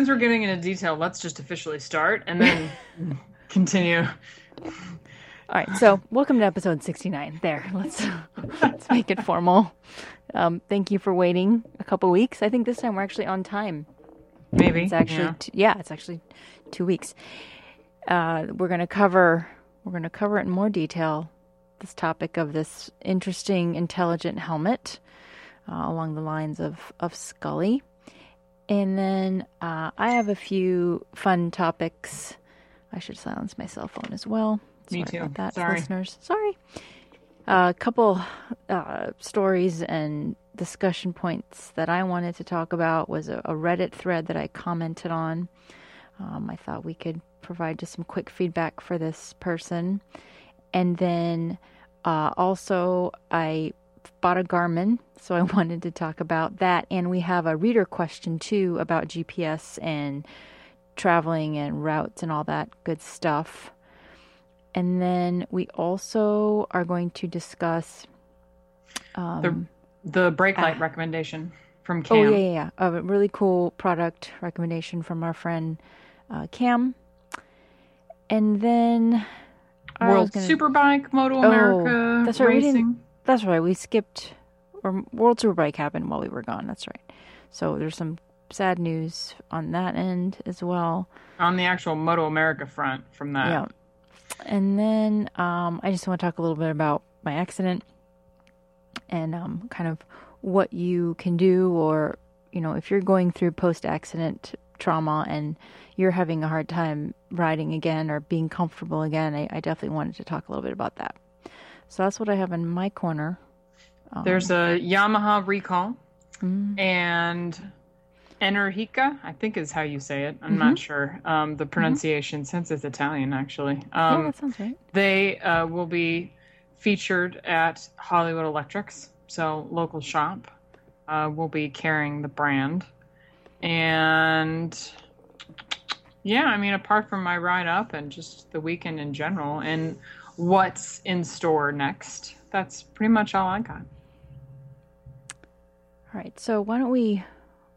since we're getting into detail, let's just officially start and then continue. All right, so welcome to episode 69. There, let's let's make it formal. Um, thank you for waiting a couple weeks. I think this time we're actually on time. Maybe It's actually yeah. t- yeah, it's actually two weeks. Uh, we're gonna cover we're gonna cover it in more detail. This topic of this interesting intelligent helmet uh, along the lines of of Skully, and then uh, I have a few fun topics. I should silence my cell phone as well. Me Sorry too. About that, Sorry. listeners. Sorry. A couple uh, stories and discussion points that I wanted to talk about was a, a Reddit thread that I commented on. Um, I thought we could provide just some quick feedback for this person. And then uh, also, I bought a Garmin, so I wanted to talk about that. And we have a reader question too about GPS and traveling and routes and all that good stuff. And then we also are going to discuss. Um, The brake light Ah. recommendation from Cam. Oh yeah, yeah, yeah. A really cool product recommendation from our friend uh, Cam. And then World gonna- Superbike, Moto Oh, America, that's right, racing. That's right. We skipped, or World Superbike happened while we were gone. That's right. So there's some sad news on that end as well. on the actual Moto America front from that. Yeah. And then um, I just want to talk a little bit about my accident and um, kind of what you can do, or, you know, if you're going through post accident trauma and you're having a hard time riding again or being comfortable again, I, I definitely wanted to talk a little bit about that. So that's what I have in my corner. Um, There's a Yamaha recall mm, and Enerhica, I think is how you say it. I'm Mm-hmm. not sure um, the pronunciation since it's Italian, actually. yeah, Um, that sounds right. they uh, will be featured at Hollywood Electrics, so local shop. Uh, will be carrying the brand, and yeah, I mean, apart from my ride up and just the weekend in general, and what's in store next, that's pretty much all I got. All right, so why don't we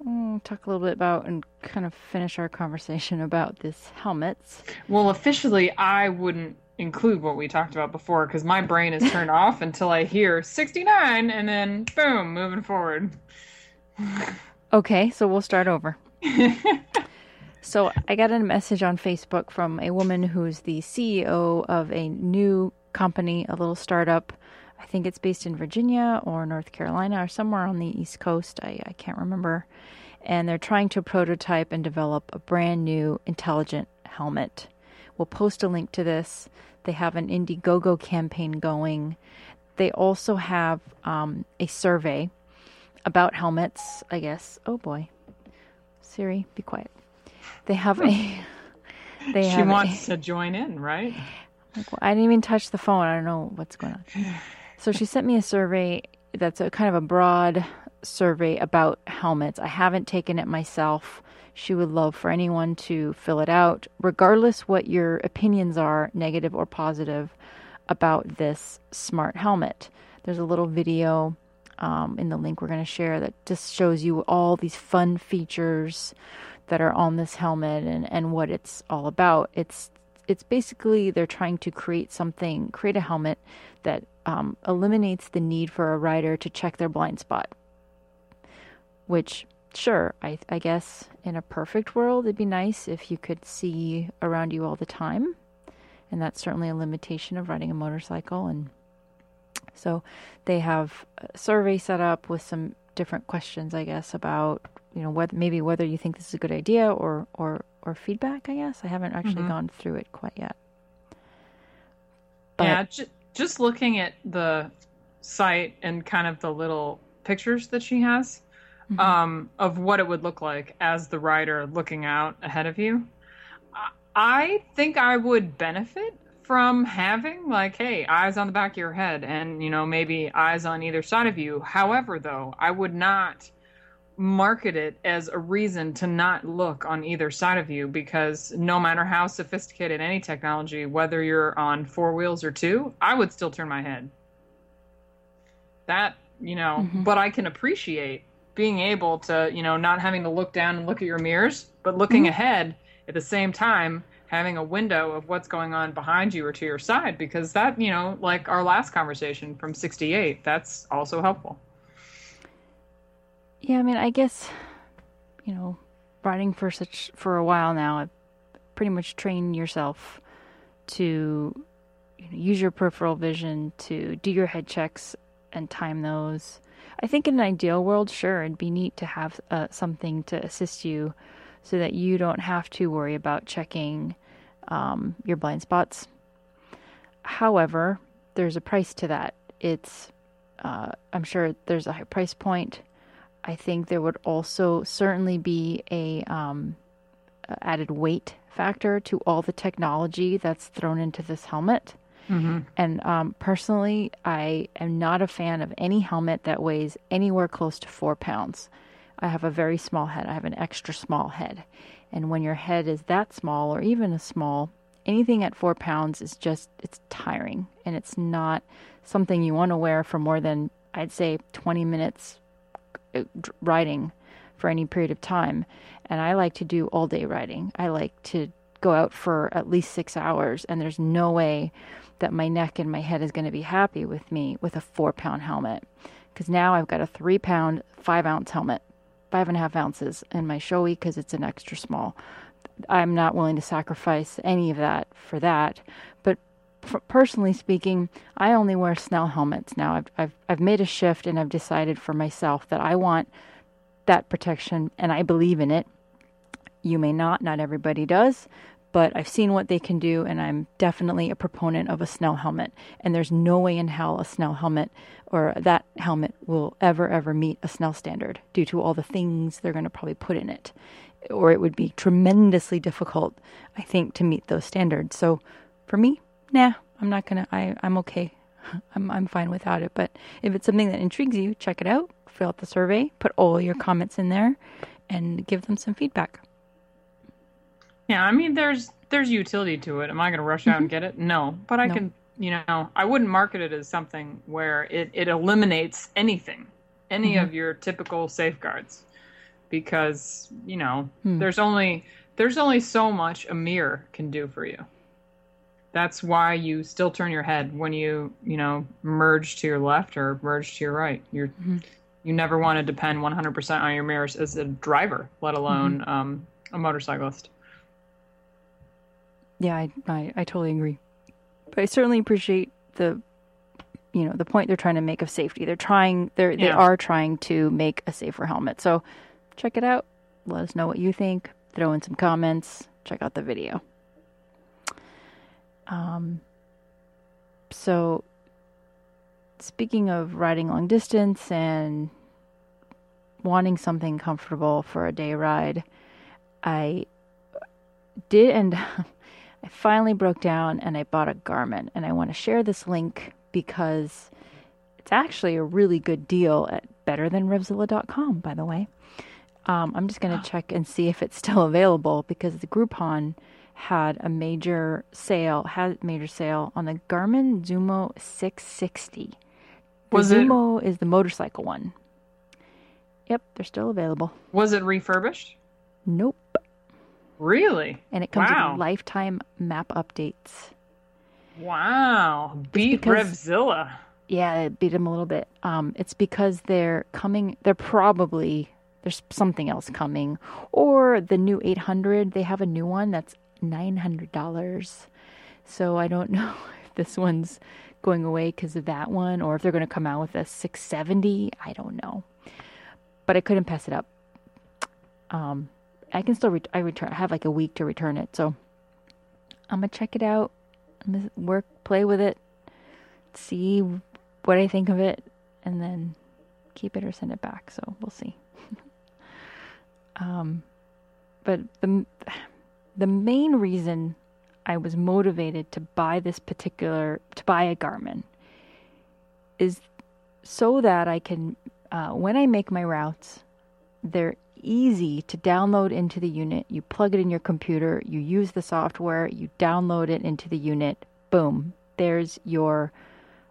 mm, talk a little bit about and kind of finish our conversation about this helmets? Well, officially, I wouldn't include what we talked about before because my brain is turned off until I hear 69 and then boom, moving forward. Okay, so we'll start over. so I got a message on Facebook from a woman who's the CEO of a new company, a little startup. I think it's based in Virginia or North Carolina or somewhere on the East Coast. I, I can't remember. And they're trying to prototype and develop a brand new intelligent helmet. We'll post a link to this. They have an Indiegogo campaign going. They also have um, a survey about helmets, I guess. Oh boy. Siri, be quiet. They have a. They she have a- wants to join in, right? like, well, I didn't even touch the phone. I don't know what's going on. So she sent me a survey that's a kind of a broad survey about helmets. I haven't taken it myself. She would love for anyone to fill it out, regardless what your opinions are, negative or positive, about this smart helmet. There's a little video um, in the link we're going to share that just shows you all these fun features that are on this helmet and, and what it's all about. It's it's basically they're trying to create something, create a helmet that um, eliminates the need for a rider to check their blind spot. Which, sure, I, I guess in a perfect world, it'd be nice if you could see around you all the time. And that's certainly a limitation of riding a motorcycle. And so they have a survey set up with some different questions, I guess, about you know whether maybe whether you think this is a good idea or or or feedback. I guess I haven't actually Mhm. gone through it quite yet. But yeah, ju- just looking at the site and kind of the little pictures that she has Mhm. um, of what it would look like as the rider looking out ahead of you. I think I would benefit from having like, hey, eyes on the back of your head, and you know maybe eyes on either side of you. However, though, I would not market it as a reason to not look on either side of you because no matter how sophisticated any technology, whether you're on four wheels or two, I would still turn my head. That, you know, Mhm. but I can appreciate being able to, you know, not having to look down and look at your mirrors, but looking mm-hmm. ahead at the same time, having a window of what's going on behind you or to your side, because that, you know, like our last conversation from 68, that's also helpful. Yeah, I mean, I guess, you know, riding for such for a while now, I've pretty much trained yourself to you know, use your peripheral vision to do your head checks and time those. I think in an ideal world, sure, it'd be neat to have uh, something to assist you so that you don't have to worry about checking um, your blind spots. However, there's a price to that. It's, uh, I'm sure there's a high price point. I think there would also certainly be a um, added weight factor to all the technology that's thrown into this helmet. Mm-hmm. And um, personally, I am not a fan of any helmet that weighs anywhere close to four pounds. I have a very small head. I have an extra small head. And when your head is that small or even a small, anything at four pounds is just, it's tiring. And it's not something you want to wear for more than, I'd say, 20 minutes Uh, riding for any period of time. And I like to do all day riding. I like to go out for at least six hours, and there's no way that my neck and my head is going to be happy with me with a four pound helmet. Because now I've got a three pound, five ounce helmet, five and a half ounces in my Shoei because it's an extra small. I'm not willing to sacrifice any of that for that. But personally speaking, I only wear Snell helmets now. I've, I've I've made a shift and I've decided for myself that I want that protection and I believe in it. You may not, not everybody does, but I've seen what they can do and I'm definitely a proponent of a Snell helmet. And there's no way in hell a Snell helmet or that helmet will ever, ever meet a Snell standard due to all the things they're going to probably put in it. Or it would be tremendously difficult, I think, to meet those standards. So for me, nah, I'm not gonna. I I'm okay. I'm I'm fine without it. But if it's something that intrigues you, check it out. Fill out the survey. Put all your comments in there, and give them some feedback. Yeah, I mean, there's there's utility to it. Am I to rush out and mm-hmm. get it? No, but I no. can. You know, I wouldn't market it as something where it it eliminates anything, any mm-hmm. of your typical safeguards, because you know mm. there's only there's only so much a mirror can do for you that's why you still turn your head when you you know merge to your left or merge to your right. You're mm-hmm. you never want to depend 100% on your mirrors as a driver let alone mm-hmm. um, a motorcyclist. Yeah I, I, I totally agree. But i certainly appreciate the you know the point they're trying to make of safety. They're trying they're yeah. they are trying to make a safer helmet. So check it out. Let us know what you think. Throw in some comments. Check out the video um, so, speaking of riding long distance and wanting something comfortable for a day ride, I did and I finally broke down and I bought a Garmin. And I want to share this link because it's actually a really good deal at betterthanrevzilla.com, by the way. Um, I'm just going to check and see if it's still available because the Groupon had a major sale, had a major sale on the Garmin Zumo 660. The was Zumo it, is the motorcycle one. Yep, they're still available. Was it refurbished? Nope. Really? And it comes wow. with lifetime map updates. Wow. Beat because, Revzilla. Yeah, it beat them a little bit. Um, it's because they're coming, they're probably, there's something else coming. Or the new 800, they have a new one that's $900. So I don't know if this one's going away because of that one or if they're going to come out with a 670. I don't know. But I couldn't pass it up. Um, I can still I return. I have like a week to return it, so I'm gonna check it out. Work, play with it, see what I think of it, and then keep it or send it back. So we'll see. um, but the the main reason I was motivated to buy this particular to buy a Garmin is so that I can uh, when I make my routes, they're easy to download into the unit. You plug it in your computer, you use the software, you download it into the unit. Boom, there's your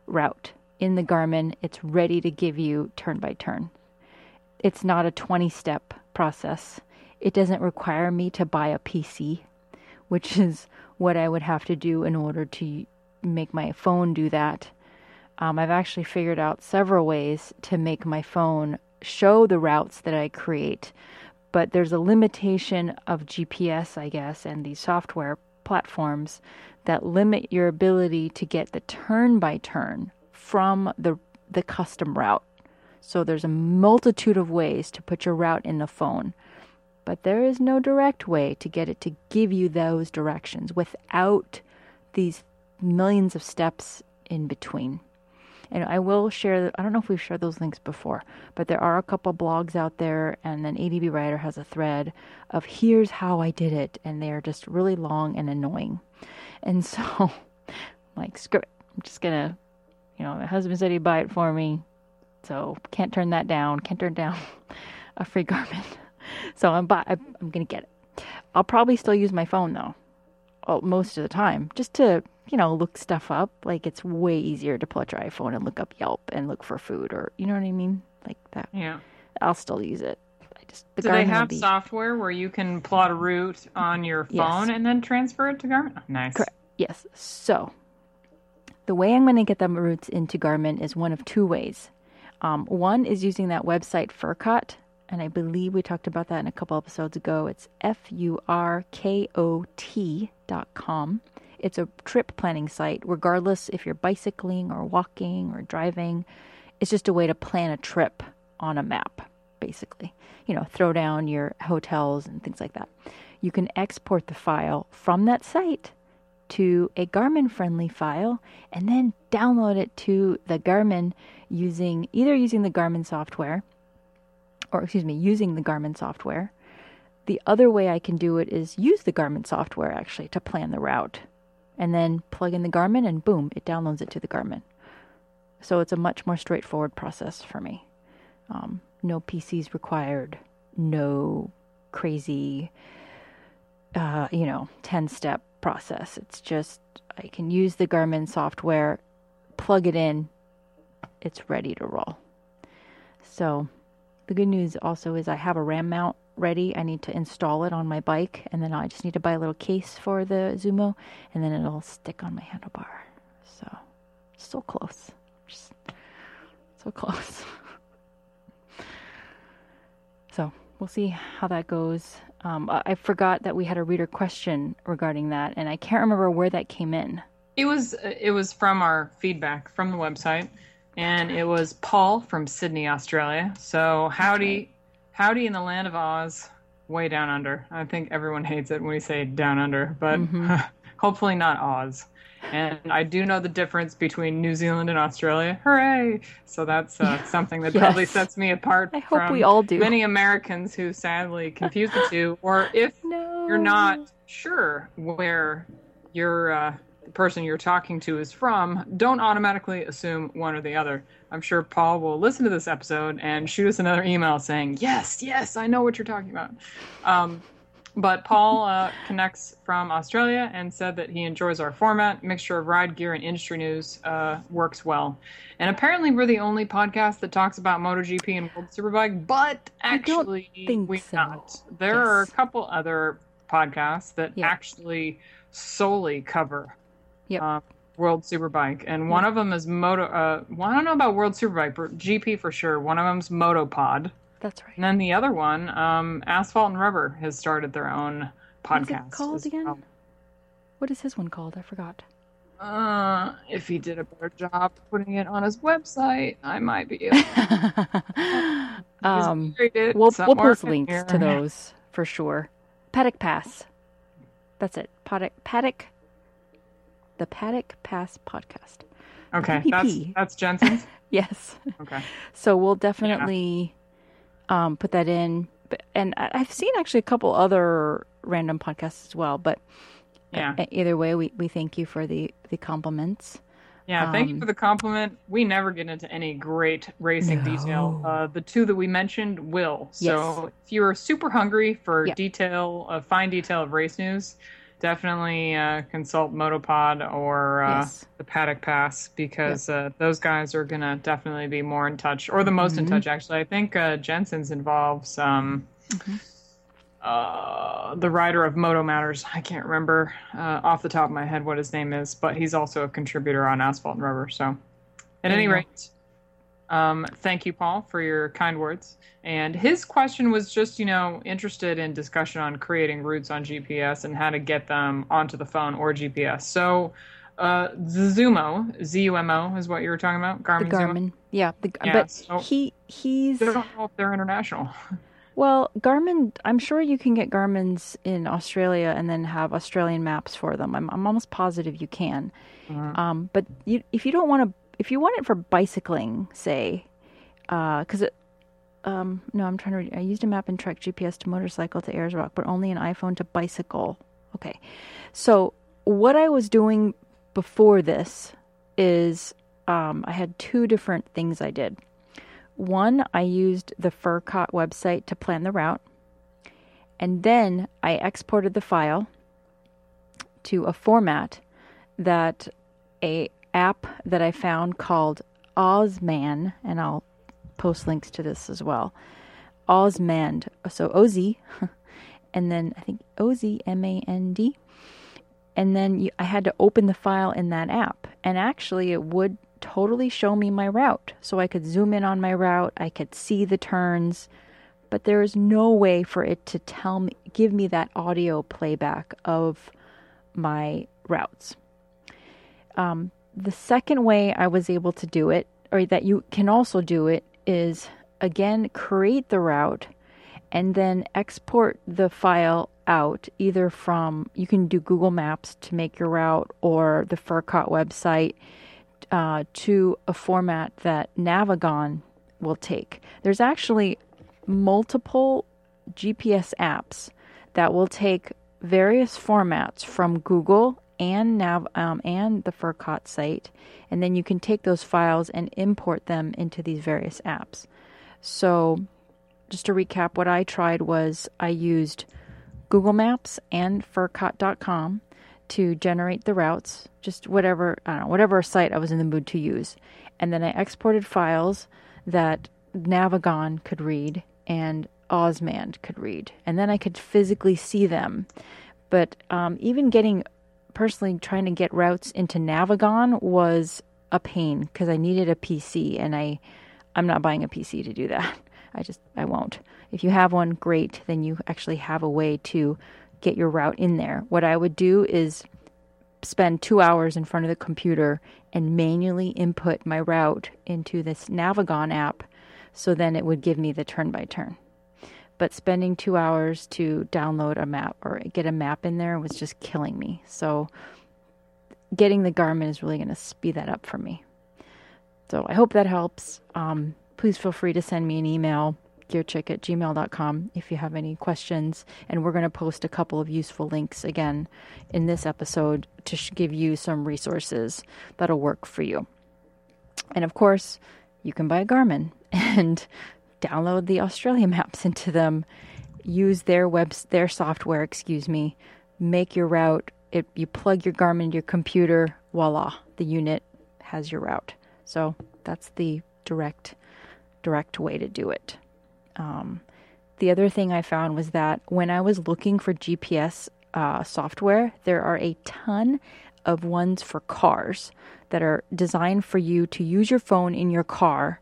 route in the Garmin. It's ready to give you turn by turn. it's not a 20 step process. It doesn't require me to buy a PC, which is what I would have to do in order to make my phone do that. Um, I've actually figured out several ways to make my phone show the routes that I create, but there's a limitation of GPS, I guess, and these software platforms that limit your ability to get the turn by turn from the the custom route. So there's a multitude of ways to put your route in the phone, but there is no direct way to get it to give you those directions without these millions of steps in between. And I will share, I don't know if we've shared those links before, but there are a couple blogs out there, and then ADV Rider has a thread of here's how I did it, and they are just really long and annoying. And so, like, screw it. I'm just gonna, you know, my husband said he'd buy it for me, so can't turn that down. Can't turn down a free Garmin. So I'm buy, I'm gonna get it. I'll probably still use my phone though, most of the time, just to you know, look stuff up. Like it's way easier to pull out your iPhone and look up Yelp and look for food or you know what I mean? Like that. Yeah. I'll still use it. I just the Do Garmin they have be... software where you can plot a route on your phone yes. and then transfer it to Garmin? Oh, nice. Correct. Yes. So the way I'm going to get them routes into Garmin is one of two ways. Um, one is using that website Furkot, and I believe we talked about that in a couple episodes ago. It's F U R K O T dot com. It's a trip planning site, regardless if you're bicycling or walking or driving. It's just a way to plan a trip on a map, basically. You know, throw down your hotels and things like that. You can export the file from that site to a Garmin friendly file and then download it to the Garmin using either using the Garmin software or excuse me, using the Garmin software. The other way I can do it is use the Garmin software actually to plan the route and then plug in the Garmin, and boom, it downloads it to the Garmin. So it's a much more straightforward process for me. Um, no PCs required, no crazy, uh, you know, 10 step process. It's just I can use the Garmin software, plug it in, it's ready to roll. So the good news also is I have a RAM mount ready. I need to install it on my bike, and then I just need to buy a little case for the Zumo, and then it'll stick on my handlebar. So, so close. Just so close. so, we'll see how that goes. Um, I forgot that we had a reader question regarding that, and I can't remember where that came in. It was it was from our feedback from the website, and it was Paul from Sydney, Australia. So howdy, Howdy in the Land of Oz, way down under. I think everyone hates it when we say down under, but mm-hmm. hopefully not Oz. And I do know the difference between New Zealand and Australia. Hooray! So that's uh, something that yes. probably sets me apart I hope from we all do. many Americans who sadly confuse the two. Or if no. you're not sure where your uh, the person you're talking to is from, don't automatically assume one or the other. I'm sure Paul will listen to this episode and shoot us another email saying, Yes, yes, I know what you're talking about. Um, but Paul uh, connects from Australia and said that he enjoys our format. Mixture of ride gear and industry news uh, works well. And apparently, we're the only podcast that talks about MotoGP and World Superbike, but actually, we're so. not. There yes. are a couple other podcasts that yep. actually solely cover Yep. Uh, World Superbike, and one of them is Moto. Uh, well, I don't know about World Superbike, but GP for sure. One of them's Motopod. That's right. And then the other one, um, Asphalt and Rubber, has started their own podcast. What's called again? Well. What is his one called? I forgot. Uh, if he did a better job putting it on his website, I might be able. um, we'll we'll post links here. to those for sure. Paddock Pass. That's it. Paddock Paddock the Paddock Pass podcast. Okay, that's that's Jensen's. yes. Okay. So we'll definitely yeah. um, put that in. And I've seen actually a couple other random podcasts as well. But yeah, either way, we, we thank you for the the compliments. Yeah, thank um, you for the compliment. We never get into any great racing no. detail. Uh, the two that we mentioned will. So yes. if you're super hungry for detail, uh, fine detail of race news, definitely uh, consult Motopod or uh, Yes. the Paddock Pass because uh, those guys are gonna definitely be more in touch, or the most in touch. Actually, I think uh, Jensen's involves um, uh, the writer of Moto Matters. I can't remember uh, off the top of my head what his name is, but he's also a contributor on Asphalt and Rubber. So, at any you go. rate, um, thank you, Paul, for your kind words. And his question was just, you know, interested in discussion on creating routes on GPS and how to get them onto the phone or GPS. So, uh, Zumo, Z U M O, is what you were talking about. The Garmin, Zumo. Garmin. Yeah, the, Yeah, but so- he he's I don't know if they're international. well, Garmin. I'm sure you can get Garmin's in Australia and then have Australian maps for them. I'm I'm almost positive you can. Mhm. Um, but you, if you don't want to, if you want it for bicycling, say, because it. Um, no, I'm trying to. Read, I used a map and track GPS to motorcycle to Ayers Rock, but only an iPhone to bicycle. Okay, so what I was doing before this is um, I had two different things I did. One, I used the Furkot website to plan the route, and then I exported the file to a format that a app that I found called Ozman, and I'll post links to this as well. Ozmand, so Oz, and then I think Oz M A N D, and then you, I had to open the file in that app, and actually it would totally show me my route, so I could zoom in on my route, I could see the turns, but there is no way for it to tell me, give me that audio playback of my routes. Um, the second way I was able to do it, or that you can also do it, is again create the route and then export the file out either from you can do Google Maps to make your route or the Furkot website uh, to a format that Navigon will take. There's actually multiple GPS apps that will take various formats from Google and Nav um, and the Furkot site, and then you can take those files and import them into these various apps. So, just to recap, what I tried was I used Google Maps and Furkot.com to generate the routes, just whatever I don't know, whatever site I was in the mood to use, and then I exported files that Navigon could read and Osmand could read, and then I could physically see them. But um, even getting personally trying to get routes into Navigon was a pain because I needed a PC, and I I'm not buying a PC to do that. I just I won't. If you have one, great. Then you actually have a way to get your route in there. What I would do is spend two hours in front of the computer and manually input my route into this Navigon app, so then it would give me the turn by turn. But spending two hours to download a map or get a map in there was just killing me. So getting the Garmin is really going to speed that up for me. So I hope that helps. Um, please feel free to send me an email, gearchick at gmail.com, if you have any questions. And we're going to post a couple of useful links again in this episode to sh- give you some resources that'll work for you. And of course, you can buy a Garmin and download the Australia maps into them, use their webs their software, excuse me, make your route. It, you plug your Garmin into your computer, voila, the unit has your route. So that's the direct direct way to do it. Um, the other thing I found was that when I was looking for GPS uh, software, there are a ton of ones for cars that are designed for you to use your phone in your car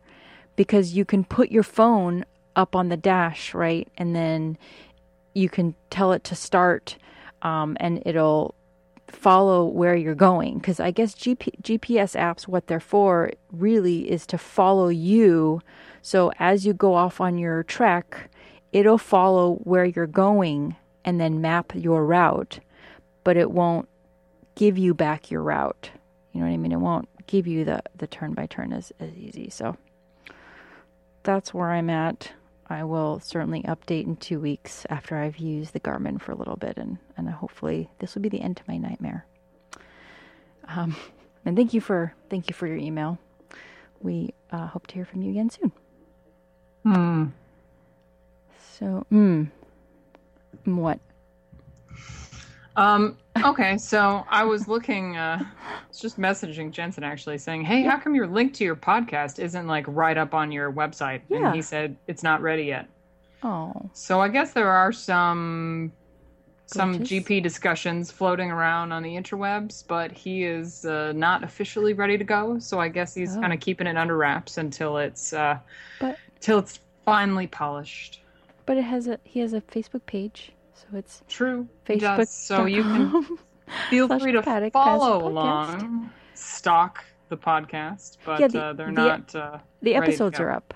because you can put your phone up on the dash, right? And then you can tell it to start um, and it'll follow where you're going. Because I guess GP- GPS apps, what they're for really is to follow you. So as you go off on your trek, it'll follow where you're going and then map your route, but it won't give you back your route. You know what I mean? It won't give you the, the turn by turn as, as easy. So that's where I'm at. I will certainly update in two weeks after I've used the Garmin for a little bit, and, and hopefully this will be the end to my nightmare. Um, and thank you for thank you for your email. We uh, hope to hear from you again soon. Hmm. So, mm, what? Um, okay, so I was looking, uh, I was just messaging Jensen actually saying, hey, how come your link to your podcast isn't like right up on your website? Yeah. And he said, it's not ready yet. Oh, So I guess there are some some Glitches? GP discussions floating around on the interwebs, but he is uh, not officially ready to go. So I guess he's Oh. kind of keeping it under wraps until it's uh, But- till it's finally polished. but it has a he has a Facebook page, so it's True, Facebook. does. So you can feel free to follow along, stalk the podcast, but Yeah, the- uh, they're the- not. Uh, the episodes are up.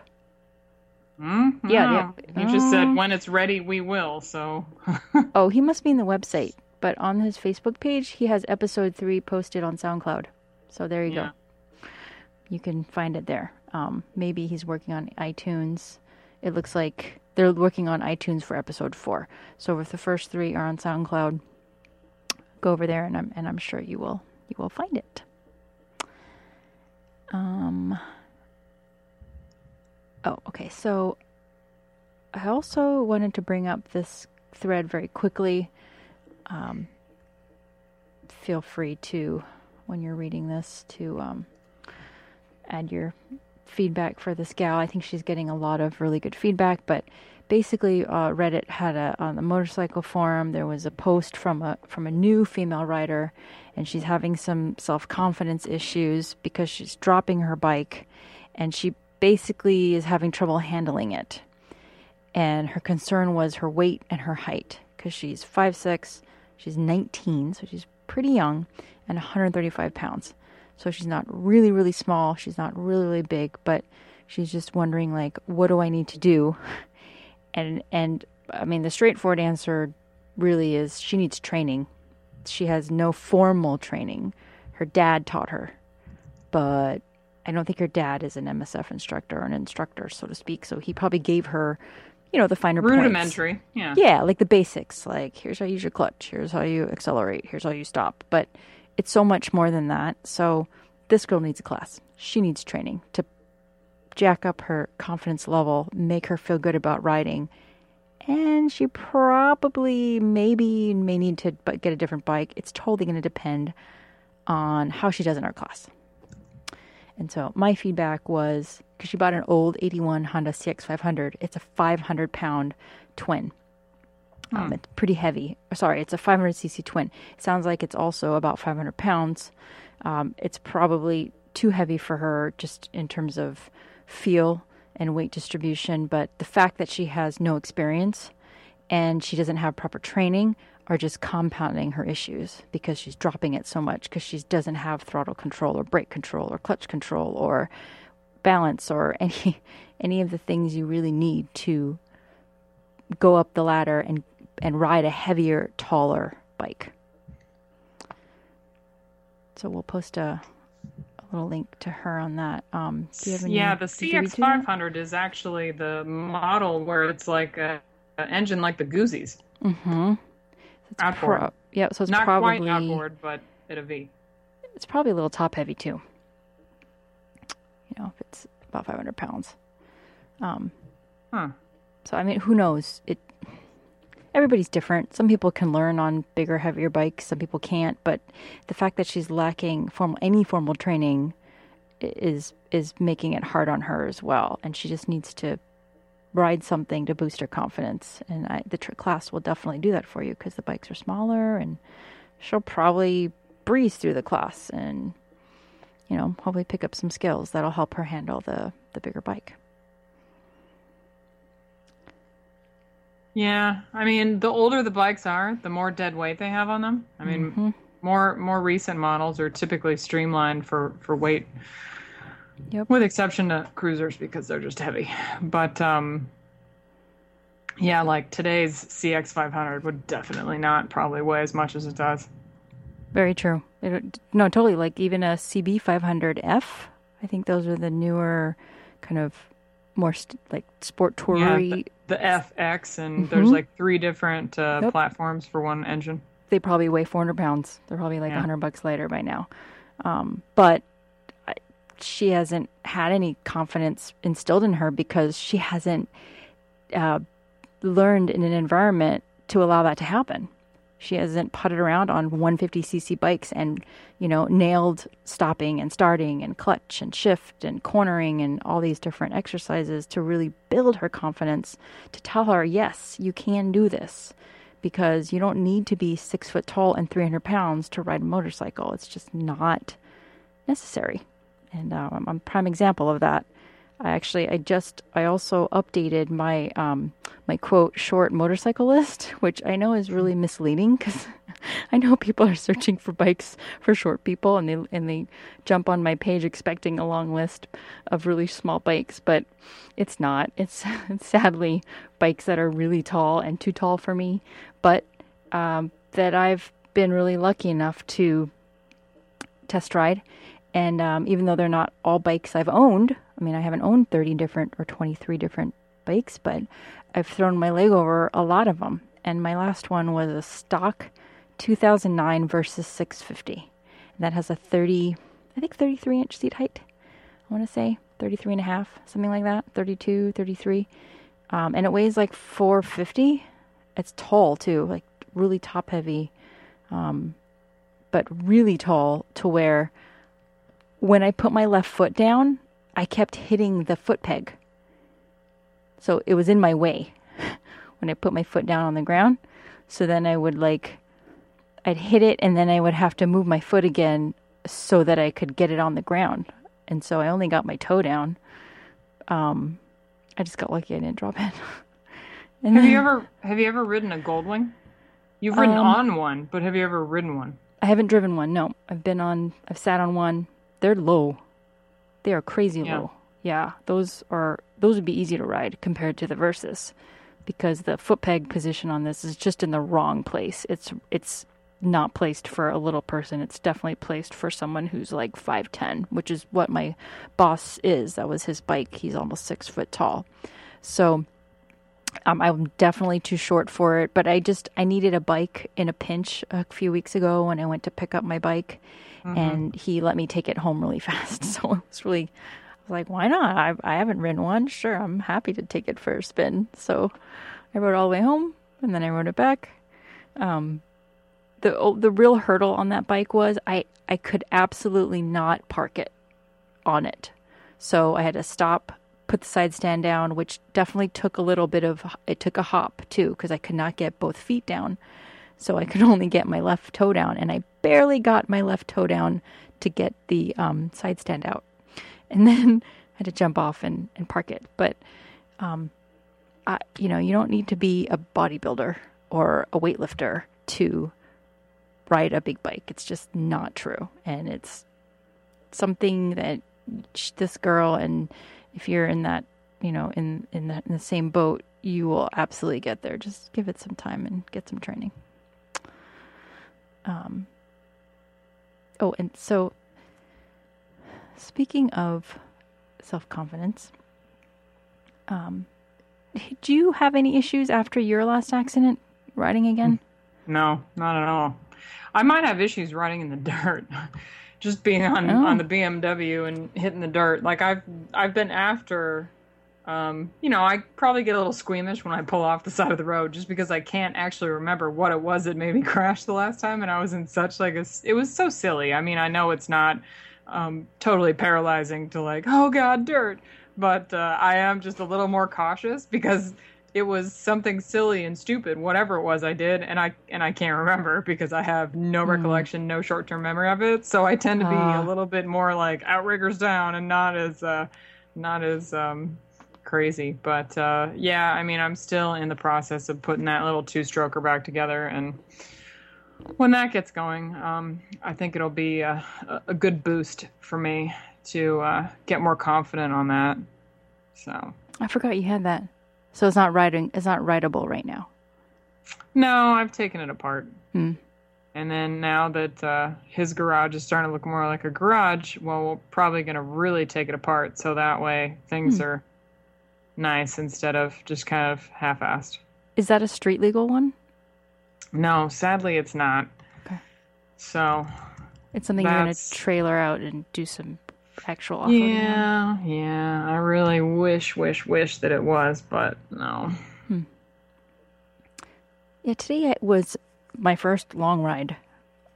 mm, Yeah, ep- he just said Mm. when it's ready, we will. So Oh, he must be in the website, but on his Facebook page, he has episode three posted on SoundCloud. So there you Yeah. go. You can find it there. Um, maybe he's working on iTunes. It looks like they're working on iTunes for episode four. So if the first three are on SoundCloud, go over there, and I'm and I'm sure you will you will find it. Um. Oh, okay. So I also wanted to bring up this thread very quickly. Um, feel free to, when you're reading this, to um, add your feedback for this gal. I think she's getting a lot of really good feedback, but basically, uh, Reddit had a on the motorcycle forum. There was a post from a from a new female rider, and she's having some self confidence issues because she's dropping her bike, and she basically is having trouble handling it and her concern was her weight and her height because she's 5'6 she's 19 so she's pretty young and 135 pounds so she's not really really small she's not really really big but she's just wondering like what do i need to do and and i mean the straightforward answer really is she needs training she has no formal training her dad taught her but I don't think her dad is an MSF instructor or an instructor, so to speak. So he probably gave her, you know, the finer points. rudimentary. Yeah. Yeah, like the basics. Like here's how you use your clutch. Here's how you accelerate. Here's how you stop. But it's so much more than that. So this girl needs a class. She needs training to jack up her confidence level, make her feel good about riding. And she probably, maybe, may need to get a different bike. It's totally going to depend on how she does in our class. And so my feedback was because she bought an old 81 Honda CX500. It's a 500 pound twin. Um, it's pretty heavy. Sorry, it's a 500cc twin. It sounds like it's also about 500 pounds. Um, it's probably too heavy for her just in terms of feel and weight distribution. But the fact that she has no experience and she doesn't have proper training are just compounding her issues because she's dropping it so much because she doesn't have throttle control or brake control or clutch control or balance or any any of the things you really need to go up the ladder and and ride a heavier taller bike so we'll post a, a little link to her on that um do you have any, yeah, the did you read through that? CX500 is actually the model where it's like a, an engine like the Guzzis. Mhm. It's Outboard. pro- yeah, so it's Not probably quite outboard, but at a V. it's probably a little top heavy too. You know, if it's about 500 pounds. Um, Huh. so I mean, who knows? It. Everybody's different. Some people can learn on bigger, heavier bikes. Some people can't. But the fact that she's lacking formal any formal training is is making it hard on her as well. And she just needs to ride something to boost her confidence. And I, the tr- class will definitely do that for you because the bikes are smaller, and she'll probably breeze through the class and you know hopefully pick up some skills that'll help her handle the the bigger bike. Yeah, I mean, the older the bikes are, the more dead weight they have on them. I mean, Mhm. more more recent models are typically streamlined for for weight, Yep. with exception to cruisers because they're just heavy. But um, yeah, like today's CX500 would definitely not probably weigh as much as it does. Very true. It, no, totally. Like even a CB 500F. I think those are the newer, kind of more st- like sport Yeah, toury. the, the FX, and there's Mhm. like three different uh, Yep. platforms for one engine. they probably weigh 400 pounds. They're probably like Yeah. 100 bucks lighter by now. Um, but she hasn't had any confidence instilled in her because she hasn't uh, learned in an environment to allow that to happen. She hasn't putted around on 150cc bikes and, you know, nailed stopping and starting and clutch and shift and cornering and all these different exercises to really build her confidence to tell her, yes, you can do this because you don't need to be six foot tall and 300 pounds to ride a motorcycle. It's just not necessary. And um, I'm a prime example of that. I actually, I just, I also updated my um, my quote short motorcycle list, which I know is really misleading because I know people are searching for bikes for short people, and they and they jump on my page expecting a long list of really small bikes, but it's not. It's, it's sadly bikes that are really tall and too tall for me, but um, that I've been really lucky enough to test ride. And um, even though they're not all bikes I've owned, I mean, I haven't owned 30 different or 23 different bikes, but I've thrown my leg over a lot of them. And my last one was a stock 2009 Versys 650. that has a 30, I think 33 inch seat height. I want to say 33 and a half, something like that, 32, 33. Um, and it weighs like 450. It's tall too, like really top heavy, um, but really tall to where when I put my left foot down, I kept hitting the foot peg. So it was in my way when I put my foot down on the ground. So then I would like, I'd hit it and then I would have to move my foot again so that I could get it on the ground. And so I only got my toe down. Um, I just got lucky I didn't drop it. have then, you ever have you ever ridden a Goldwing? You've ridden um, on one, but have you ever ridden one? I haven't driven one. No, I've been on. I've sat on one. They're low. They are crazy yeah. low. Yeah, those are those would be easy to ride compared to the Versys, because the foot peg position on this is just in the wrong place. It's it's not placed for a little person. It's definitely placed for someone who's like 5'10, which is what my boss is. That was his bike. He's almost six foot tall. So um, I'm definitely too short for it, but I just, I needed a bike in a pinch a few weeks ago when I went to pick up my bike mm-hmm. and he let me take it home really fast. So it was really, I was like, why not? I, I haven't ridden one. Sure, I'm happy to take it for a spin. So I rode all the way home and then I rode it back. Um, the oh, the real hurdle on that bike was I I could absolutely not park it on it. So I had to stop, put the side stand down, which definitely took a little bit of it took a hop too because I could not get both feet down. So I could only get my left toe down, and I barely got my left toe down to get the um, side stand out. And then I had to jump off and, and park it. But, um, I, you know, you don't need to be a bodybuilder or a weightlifter to ride a big bike. It's just not true. And it's something that this girl, and if you're in that, you know, in, in, the, in the same boat, you will absolutely get there. Just give it some time and get some training. Um, oh, and so speaking of self confidence, um, do you have any issues after your last accident riding again? No, not at all. I might have issues riding in the dirt. Just being on oh. on the BMW and hitting the dirt. Like I've I've been after um, you know, I probably get a little squeamish when I pull off the side of the road just because I can't actually remember what it was that made me crash the last time. And I was in such like a, it was so silly. I mean, I know it's not um, totally paralyzing to like, oh God, dirt. But uh, I am just a little more cautious because it was something silly and stupid, whatever it was I did, and I and I can't remember because I have no mm. recollection, no short term memory of it. So I tend to be uh. a little bit more like outriggers down and not as uh, not as um, crazy. But uh, yeah, I mean, I'm still in the process of putting that little two stroker back together. And when that gets going, um, I think it'll be a, a, good boost for me to uh, get more confident on that. So I forgot you had that. So it's not writing. It's not writable right now. No, I've taken it apart. Hmm. And then now that uh, his garage is starting to look more like a garage, well, we're probably going to really take it apart so that way things hmm. are nice instead of just kind of half-assed. Is that a street legal one? No, sadly it's not. Okay. So it's something you're going to trailer out and do some actual off Yeah, on. yeah. I really wish, wish, wish that it was, but no. Hmm. Yeah, today it was my first long ride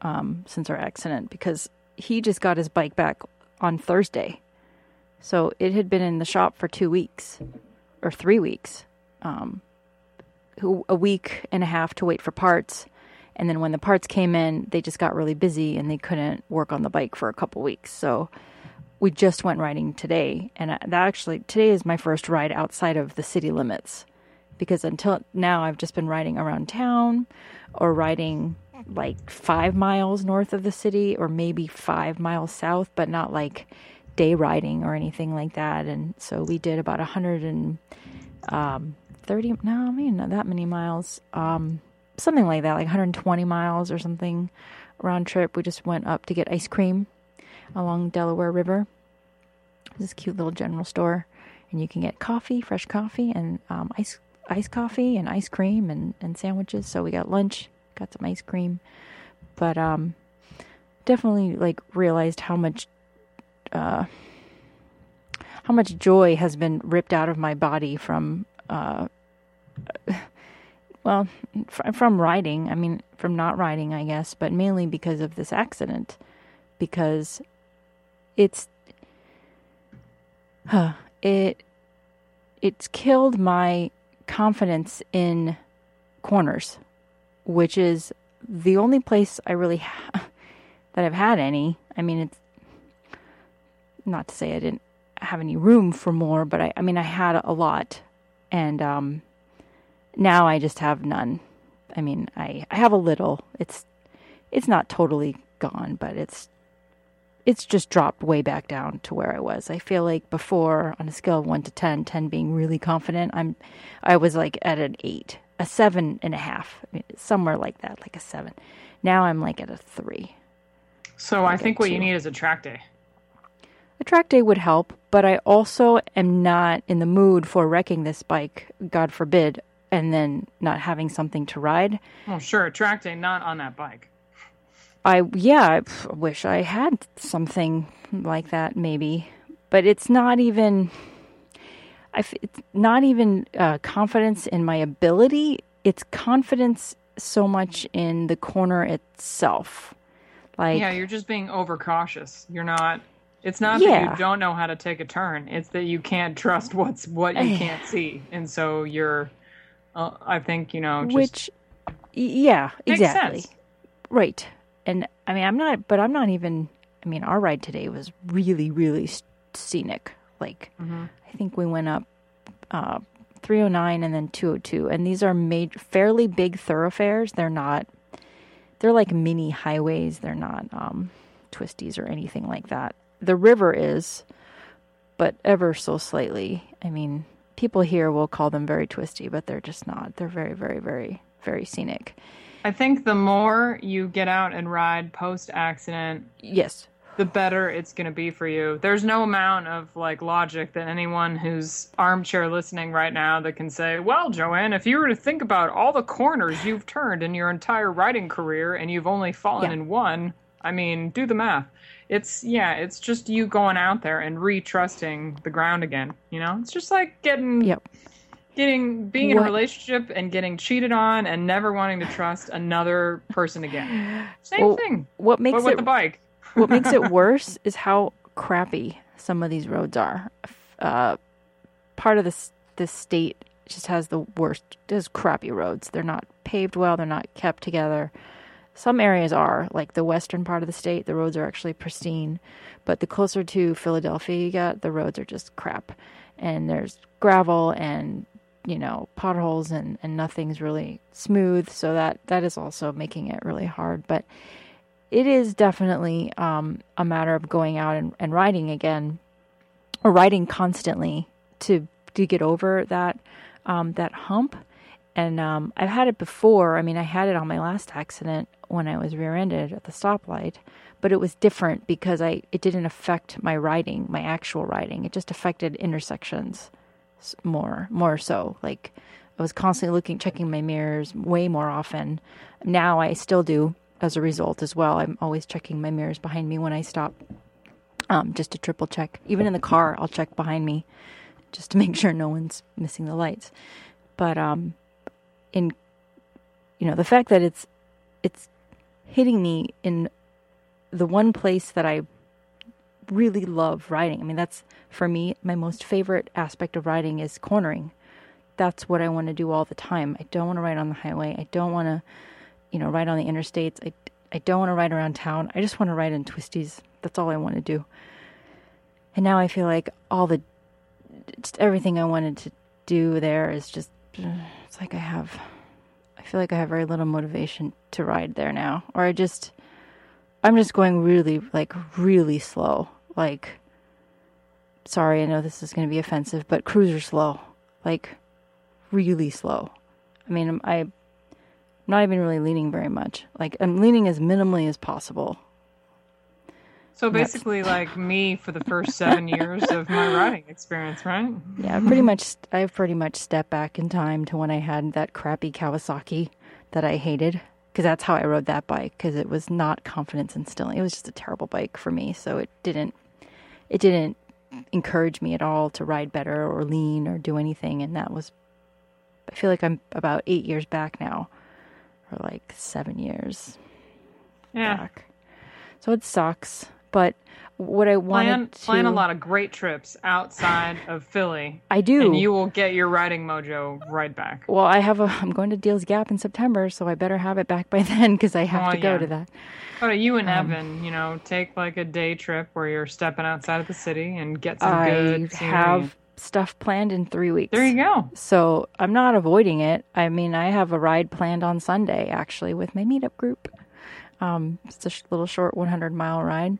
um, since our accident because he just got his bike back on Thursday. So it had been in the shop for two weeks or three weeks, um, a week and a half to wait for parts. And then when the parts came in, they just got really busy and they couldn't work on the bike for a couple weeks. So we just went riding today. And that actually, today is my first ride outside of the city limits because until now I've just been riding around town or riding like five miles north of the city or maybe five miles south, but not like day riding or anything like that. And so we did about 130, um, no, I mean, not that many miles, um, something like that, like 120 miles or something round trip. We just went up to get ice cream along Delaware River. This cute little general store, and you can get coffee, fresh coffee, and um, ice iced coffee and ice cream and, and sandwiches. So we got lunch, got some ice cream, but um, definitely like realized how much uh, how much joy has been ripped out of my body from uh, well from riding. I mean, from not riding, I guess, but mainly because of this accident, because it's huh, it it's killed my confidence in corners, which is the only place I really ha- that I've had any. I mean, it's not to say I didn't have any room for more, but I, I mean, I had a lot, and um, now I just have none. I mean, I, I have a little. It's it's not totally gone, but it's it's just dropped way back down to where I was. I feel like before, on a scale of one to 10, 10 being really confident, I'm, I was like at an eight, a seven and a half, I mean, somewhere like that, like a seven. Now I'm like at a three. So I, I think what you need is a track day. A track day would help, but I also am not in the mood for wrecking this bike, God forbid, and then not having something to ride. Well, sure, a track day, not on that bike. I yeah, I wish I had something like that maybe, but it's not even. I it's not even uh, confidence in my ability. It's confidence so much in the corner itself. Like yeah, you're just being overcautious. You're not. It's not yeah. that you don't know how to take a turn. It's that you can't trust what's what you can't see, and so you're. Uh, I think you know. Just Which, yeah, exactly. Sense. Right and I mean, I'm not, but I'm not even. I mean, our ride today was really, really scenic. Like, mm-hmm. I think we went up uh, 309 and then 202, and these are made fairly big thoroughfares. They're not. They're like mini highways. They're not um, twisties or anything like that. The river is, but ever so slightly. I mean, people here will call them very twisty, but they're just not. They're very, very, very, very scenic. I think the more you get out and ride post accident, yes, the better it's going to be for you. There's no amount of like logic that anyone who's armchair listening right now that can say, "Well, Joanne, if you were to think about all the corners you've turned in your entire riding career and you've only fallen yeah. in one, I mean, do the math." It's yeah, it's just you going out there and re-trusting the ground again, you know? It's just like getting yep getting being in a relationship and getting cheated on and never wanting to trust another person again. Same well, thing. What makes with it the bike? what makes it worse is how crappy some of these roads are. Uh, part of this this state just has the worst. Has crappy roads. They're not paved well. They're not kept together. Some areas are, like the western part of the state, the roads are actually pristine. But the closer to Philadelphia you get, the roads are just crap. And there's gravel and you know potholes and and nothing's really smooth so that that is also making it really hard but it is definitely um, a matter of going out and, and riding again or riding constantly to to get over that um, that hump and um, I've had it before. I mean I had it on my last accident when I was rear-ended at the stoplight but it was different because I it didn't affect my riding my actual riding. It just affected intersections more more so. Like i was constantly looking checking my mirrors way more often. Now i still do as a result as well. I'm always checking my mirrors behind me when i stop um, just to triple check. Even in the car i'll check behind me just to make sure no one's missing the lights. But um in you know the fact that it's it's hitting me in the one place that I really love riding. I mean, that's for me my most favorite aspect of riding is cornering. That's what I want to do all the time. I don't want to ride on the highway. I don't want to, you know, ride on the interstates. I I don't want to ride around town. I just want to ride in twisties. That's all I want to do. And now I feel like all the just everything I wanted to do there is just it's like I have I feel like I have very little motivation to ride there now. Or I just I'm just going really like really slow. Like sorry, I know this is going to be offensive, but cruiser slow. Like really slow. I mean, I I'm not even really leaning very much. Like I'm leaning as minimally as possible. So basically, like me for the first seven years of my riding experience, right? Yeah, pretty much. I've pretty much stepped back in time to when I had that crappy Kawasaki that I hated because that's how I rode that bike because it was not confidence instilling. It was just a terrible bike for me, so it didn't. It didn't encourage me at all to ride better or lean or do anything, and that was. I feel like I'm about eight years back now, or like seven years. Yeah. Back. So it sucks but what I wanted plan, to plan a lot of great trips outside of Philly. I do, and you will get your riding mojo right back. Well, I have a. I'm going to Deals Gap in September, so I better have it back by then because I have Oh, to go yeah. to that. But you and Um, Evan, you know, take like a day trip where you're stepping outside of the city and get some I good scenery. have stuff planned in three weeks. There you go. So I'm not avoiding it. I mean, I have a ride planned on Sunday actually with my meetup group. Um, it's a sh- little short 100 mile ride.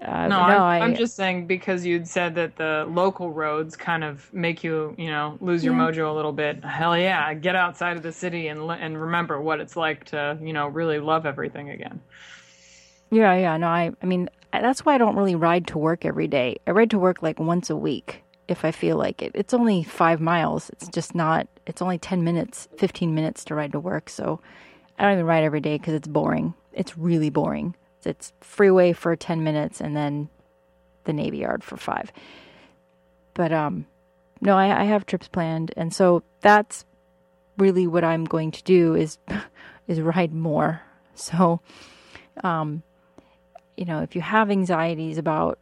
Uh, No, no, I'm, I, I'm just saying because you'd said that the local roads kind of make you, you know, lose your Yeah. mojo a little bit. Hell yeah, get outside of the city and and remember what it's like to, you know, really love everything again. Yeah, yeah. No, I, I mean, that's why I don't really ride to work every day. I ride to work like once a week if I feel like it. It's only five miles. It's just not, it's only 10 minutes, 15 minutes to ride to work. So I don't even ride every day because it's boring. It's really boring. It's freeway for 10 minutes and then the Navy Yard for five. But, um, no, I, I have trips planned. And so that's really what I'm going to do is, is ride more. So, um, you know, if you have anxieties about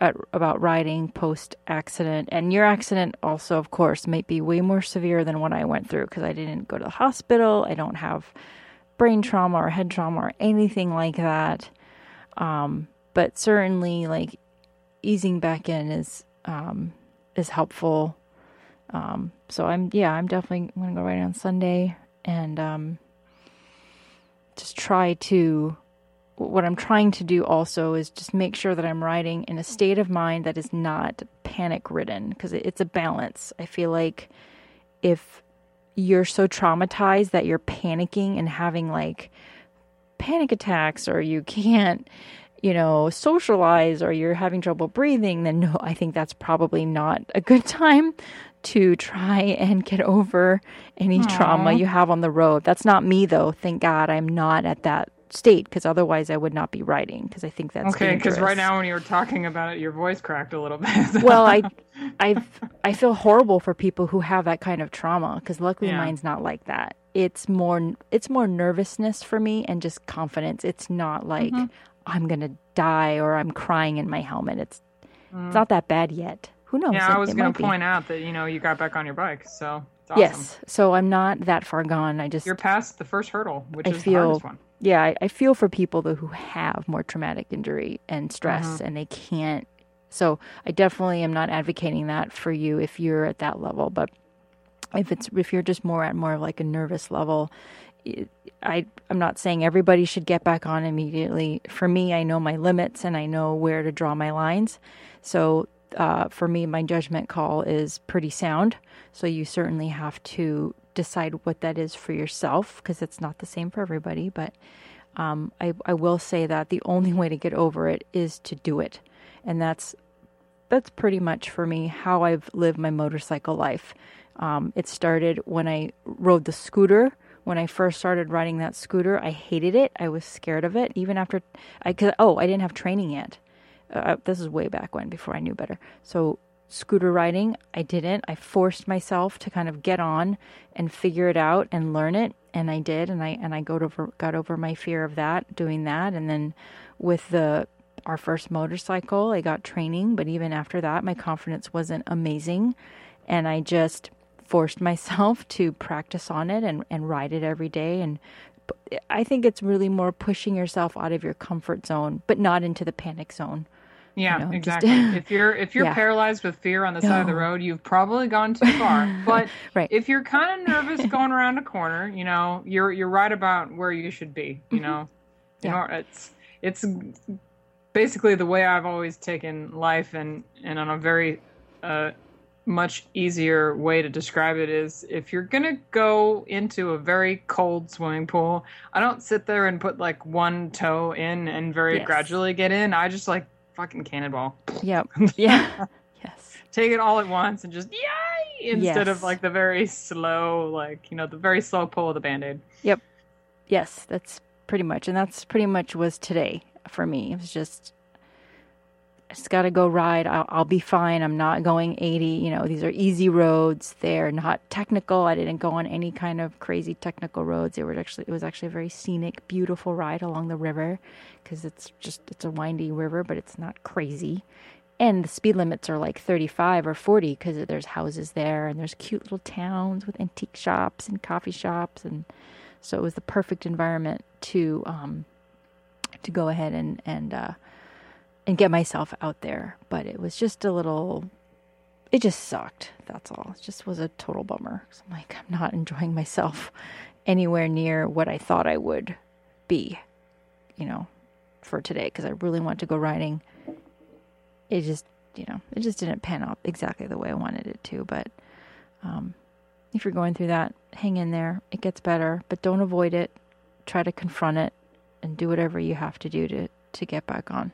at, about riding post accident, and your accident also, of course, might be way more severe than what I went through because I didn't go to the hospital. I don't have brain trauma or head trauma or anything like that. Um, but certainly, like easing back in is um, is helpful. Um, so I'm yeah, I'm definitely to go ride on Sunday and um, just try to what I'm trying to do also is just make sure that I'm riding in a state of mind that is not panic ridden because it's a balance. I feel like if you're so traumatized that you're panicking and having like panic attacks or you can't you know socialize or you're having trouble breathing then no I think that's probably not a good time to try and get over any trauma you have on the road. That's not me though. Thank God I'm not at that state because otherwise I would not be writing because I think that's Okay, because right now when you were talking about it, your voice cracked a little bit. well, I, I, I feel horrible for people who have that kind of trauma because luckily Yeah. mine's not like that. It's more, it's more nervousness for me and just confidence. It's not like Mm-hmm. I'm gonna die or I'm crying in my helmet. It's, it's not that bad yet. Who knows? Mm. yeah, I was going might to be. point out that you know you got back on your bike, so awesome. Yes, so I'm not that far gone. I just you're past the first hurdle, which I is the hardest one. Yeah, I, I feel for people though who have more traumatic injury and stress Mm-hmm. and they can't. So I definitely am not advocating that for you if you're at that level, but if it's if you're just more at more of like a nervous level, it, I I'm not saying everybody should get back on immediately. For me, I know my limits and I know where to draw my lines. So uh, for me, my judgment call is pretty sound. So you certainly have to decide what that is for yourself because it's not the same for everybody. But um, I, I will say that the only way to get over it is to do it, and that's that's pretty much for me how I've lived my motorcycle life. Um, it started when I rode the scooter. When I first started riding that scooter, I hated it. I was scared of it, even after I. Cause, oh, I didn't have training yet. Uh, this is way back when, before I knew better. So scooter riding. I didn't. I forced myself to kind of get on and figure it out and learn it, and I did. And I and I got over got over my fear of that doing that. And then with the our first motorcycle, I got training, but even after that, my confidence wasn't amazing, and I just forced myself to practice on it and and ride it every day and I think it's really more pushing yourself out of your comfort zone, but not into the panic zone. Yeah, you know, exactly. Just, if you're if you're yeah. paralyzed with fear on the no. side of the road, you've probably gone too far. But right. if you're kind of nervous going around a corner, you know, you're you're right about where you should be. You mm-hmm. know, yeah. you know, it's it's basically the way I've always taken life, and and on a very uh, much easier way to describe it is if you're gonna go into a very cold swimming pool, I don't sit there and put like one toe in and very yes. gradually get in. I just like fucking cannonball. Yep. Yeah. yes. Take it all at once and just yay instead yes. of like the very slow, like you know, the very slow pull of the band aid. Yep. Yes, that's pretty much, and that's pretty much was today for me. It was just just got to go ride. I'll, I'll, be fine. I'm not going 80. You know, these are easy roads. They're not technical. I didn't go on any kind of crazy technical roads. It were actually it was actually a very scenic, beautiful ride along the river because it's just it's a windy river, but it's not crazy. And the speed limits are like 35 or 40 because there's houses there and there's cute little towns with antique shops and coffee shops and so it was the perfect environment to um to go ahead and and uh and get myself out there. But it was just a little, it just sucked. That's all. It just was a total bummer. So I'm like, I'm not enjoying myself anywhere near what I thought I would be, you know, for today because I really want to go riding. It just, you know, it just didn't pan out exactly the way I wanted it to. But um, if you're going through that, hang in there. It gets better, but don't avoid it. Try to confront it and do whatever you have to do to, to get back on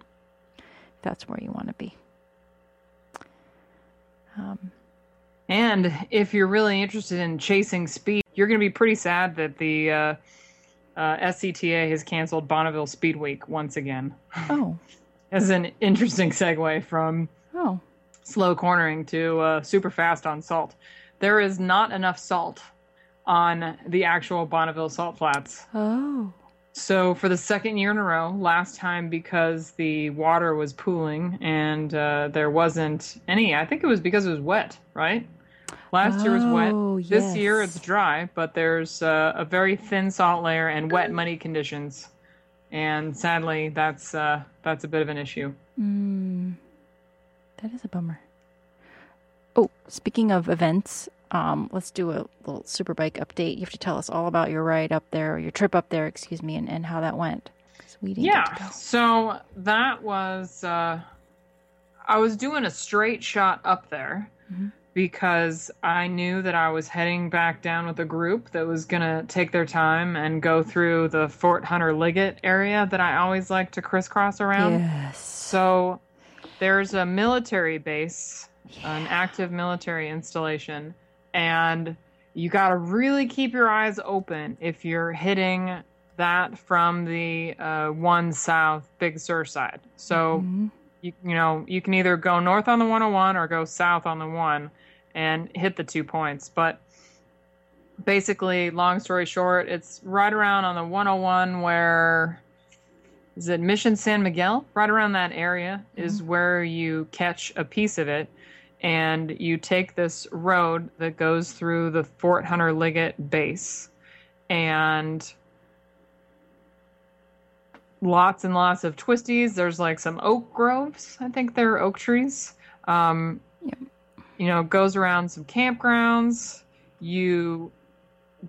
that's where you want to be. Um, and if you're really interested in chasing speed, you're going to be pretty sad that the uh, uh, SCTA has canceled Bonneville Speed Week once again. Oh. As an interesting segue from oh. slow cornering to uh, super fast on salt. There is not enough salt on the actual Bonneville Salt Flats. Oh. So for the second year in a row, last time because the water was pooling and uh, there wasn't any. I think it was because it was wet, right? Last oh, year was wet. Oh, yes. This year it's dry, but there's uh, a very thin salt layer and wet, muddy conditions, and sadly, that's uh, that's a bit of an issue. Mm, that is a bummer. Oh, speaking of events, um, let's do a little superbike update. You have to tell us all about your ride up there, or your trip up there, excuse me, and, and how that went. We didn't yeah, so that was uh, I was doing a straight shot up there mm-hmm. because I knew that I was heading back down with a group that was gonna take their time and go through the Fort Hunter Liggett area that I always like to crisscross around. Yes. So there's a military base, yeah. an active military installation and you got to really keep your eyes open if you're hitting that from the uh, one south Big Sur side. So mm-hmm. you you know you can either go north on the 101 or go south on the one and hit the two points. But basically, long story short, it's right around on the 101 where is it Mission San Miguel? Right around that area mm-hmm. is where you catch a piece of it and you take this road that goes through the Fort Hunter Liggett base and lots and lots of twisties. There's like some oak groves. I think they're oak trees. Um, yep. You know, goes around some campgrounds. You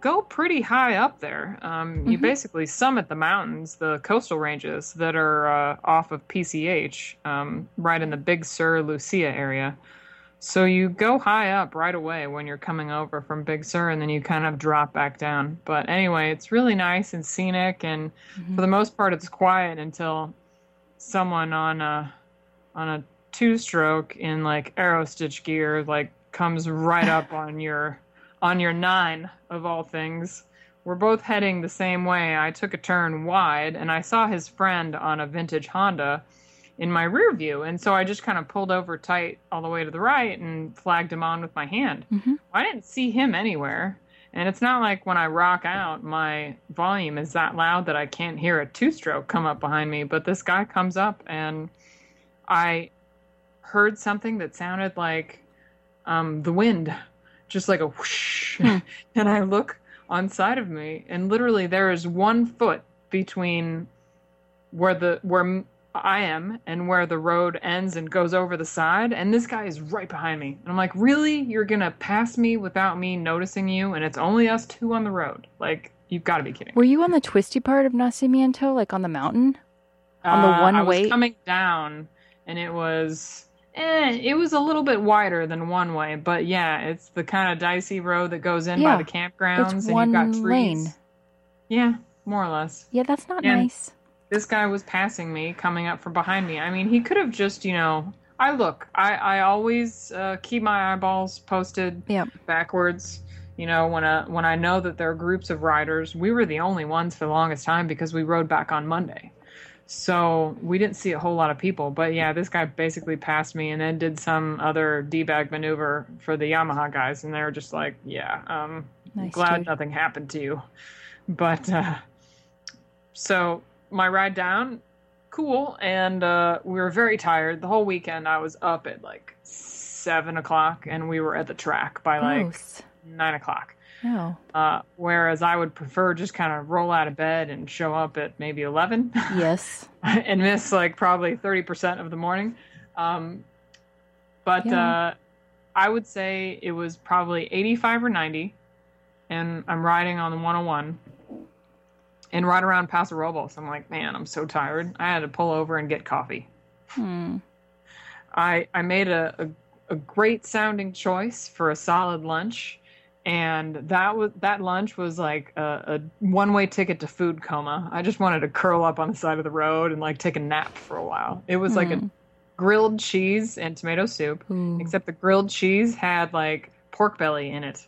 go pretty high up there. Um, mm-hmm. You basically summit the mountains, the coastal ranges that are uh, off of PCH, um, right in the Big Sur Lucia area. So you go high up right away when you're coming over from Big Sur, and then you kind of drop back down. But anyway, it's really nice and scenic, and mm-hmm. for the most part, it's quiet until someone on a on a two stroke in like Aerostich gear like comes right up on your on your nine of all things. We're both heading the same way. I took a turn wide, and I saw his friend on a vintage Honda in my rear view. And so I just kind of pulled over tight all the way to the right and flagged him on with my hand. Mm-hmm. I didn't see him anywhere. And it's not like when I rock out, my volume is that loud that I can't hear a two stroke come up behind me. But this guy comes up and I heard something that sounded like um, the wind, just like a whoosh. Hmm. and I look on side of me, and literally there is one foot between where the where I am and where the road ends and goes over the side, and this guy is right behind me. And I'm like, really? You're gonna pass me without me noticing you, and it's only us two on the road? Like, you've got to be kidding. Were you on the twisty part of Nacimiento, like on the mountain? on the Uh, one I was way? coming down, and it was, eh, it was a little bit wider than one way, but yeah, it's the kind of dicey road that goes in Yeah, by the campgrounds, it's and one you've got trees. lane. Yeah, more or less. Yeah, that's not Yeah. nice. This guy was passing me, coming up from behind me. I mean, he could have just, you know. I look. I I always uh, keep my eyeballs posted Yep. backwards. You know, when I when I know that there are groups of riders, we were the only ones for the longest time because we rode back on Monday. So we didn't see a whole lot of people. But yeah, this guy basically passed me and then did some other D bag maneuver for the Yamaha guys, and they were just like, "Yeah, um, Nice, glad dude. nothing happened to you." But uh, so my ride down, cool, and uh, we were very tired. The whole weekend, I was up at like seven o'clock, and we were at the track by like Gross. nine o'clock. No. Uh, whereas I would prefer just kind of roll out of bed and show up at maybe 11 Yes. and miss like probably 30% of the morning. Um, but Yeah. uh, I would say it was probably 85 or 90, and I'm riding on the 101 and right around Paso Robles. I'm like, man, I'm so tired. I had to pull over and get coffee. Hmm. I I made a, a, a great sounding choice for a solid lunch, and that was that lunch was like a, a one way ticket to food coma. I just wanted to curl up on the side of the road and like take a nap for a while. It was like a Mm. grilled cheese and tomato soup, Ooh. except the grilled cheese had like pork belly in it,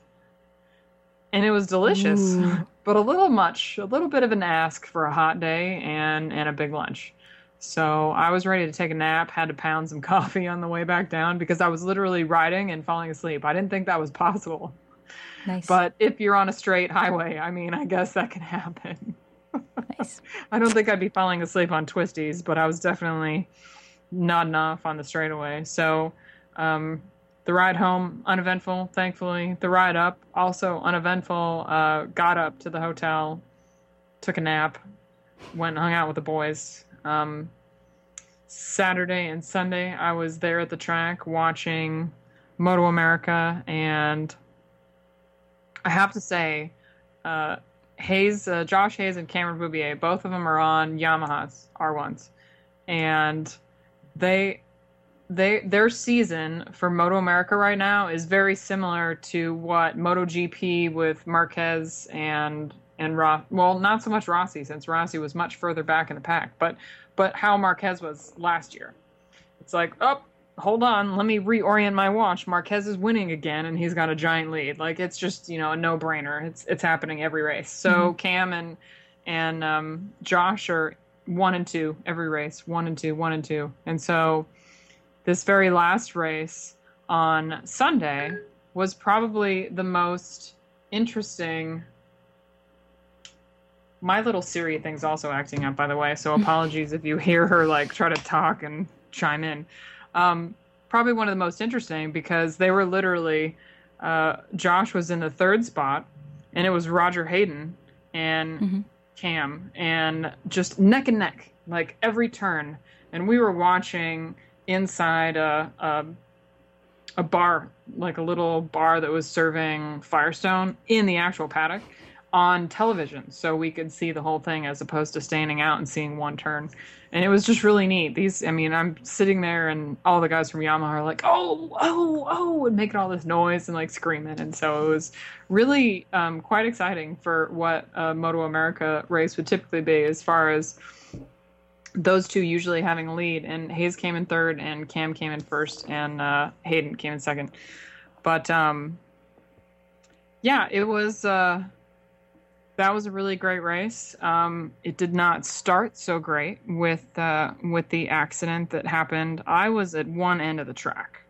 and it was delicious, Ooh. but a little much, a little bit of an ask for a hot day and and a big lunch. So I was ready to take a nap, had to pound some coffee on the way back down because I was literally riding and falling asleep. I didn't think that was possible. Nice. But if you're on a straight highway, I mean, I guess that can happen. nice. I don't think I'd be falling asleep on twisties, but I was definitely nodding off on the straightaway. So um, the ride home, uneventful, thankfully. The ride up, also uneventful. Uh, got up to the hotel, took a nap, went and hung out with the boys. Um, Saturday and Sunday, I was there at the track watching Moto America, and I have to say, uh, Hayes, uh, Josh Hayes, and Cameron Beaubier, both of them are on Yamahas R1s, and they they their season for Moto America right now is very similar to what MotoGP with Marquez and and Ross. Well, not so much Rossi since Rossi was much further back in the pack, but but how Marquez was last year. It's like, oh, hold on, let me reorient my watch. Marquez is winning again, and he's got a giant lead. Like it's just you know a no brainer. It's it's happening every race. So Cam and and um, Josh are one and two every race, one and two, one and two, and so this very last race on Sunday was probably the most interesting. My little Siri thing's also acting up, by the way, so apologies if you hear her like try to talk and chime in. Um, probably one of the most interesting because they were literally uh, Josh was in the third spot, and it was Roger Hayden and Mhm. Cam, and just neck and neck, like every turn. And we were watching inside a, a a bar, like a little bar that was serving Firestone in the actual paddock on television, so we could see the whole thing as opposed to standing out and seeing one turn. And it was just really neat. These, I mean, I'm sitting there, and all the guys from Yamaha are like, "Oh, oh, oh," and making all this noise and like screaming. And so it was really um, quite exciting for what a Moto America race would typically be, as far as those two usually having a lead. And Hayes came in third, and Cam came in first, and uh, Hayden came in second. But um, yeah, it was. Uh, that was a really great race. Um, it did not start so great with uh, with the accident that happened. I was at one end of the track,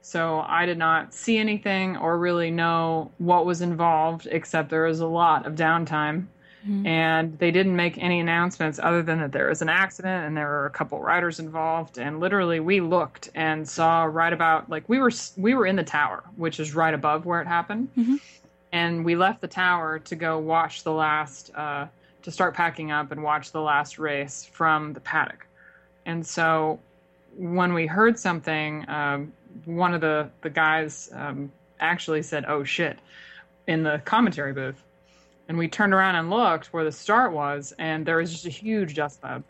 so I did not see anything or really know what was involved, except there was a lot of downtime. Mm-hmm. And they didn't make any announcements other than that there was an accident and there were a couple riders involved. And literally, we looked and saw right about like we were we were in the tower, which is right above where it happened. Mm-hmm and we left the tower to go watch the last uh, to start packing up and watch the last race from the paddock and so when we heard something um, one of the the guys um, actually said oh shit in the commentary booth and we turned around and looked where the start was and there was just a huge dust cloud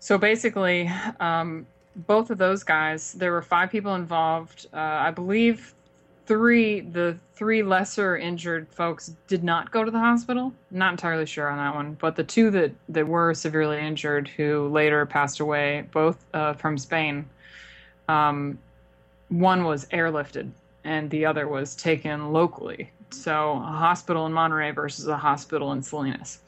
so basically um, both of those guys there were five people involved uh, i believe three the three lesser injured folks did not go to the hospital. Not entirely sure on that one, but the two that that were severely injured who later passed away, both uh, from Spain. Um, one was airlifted, and the other was taken locally. So a hospital in Monterey versus a hospital in Salinas.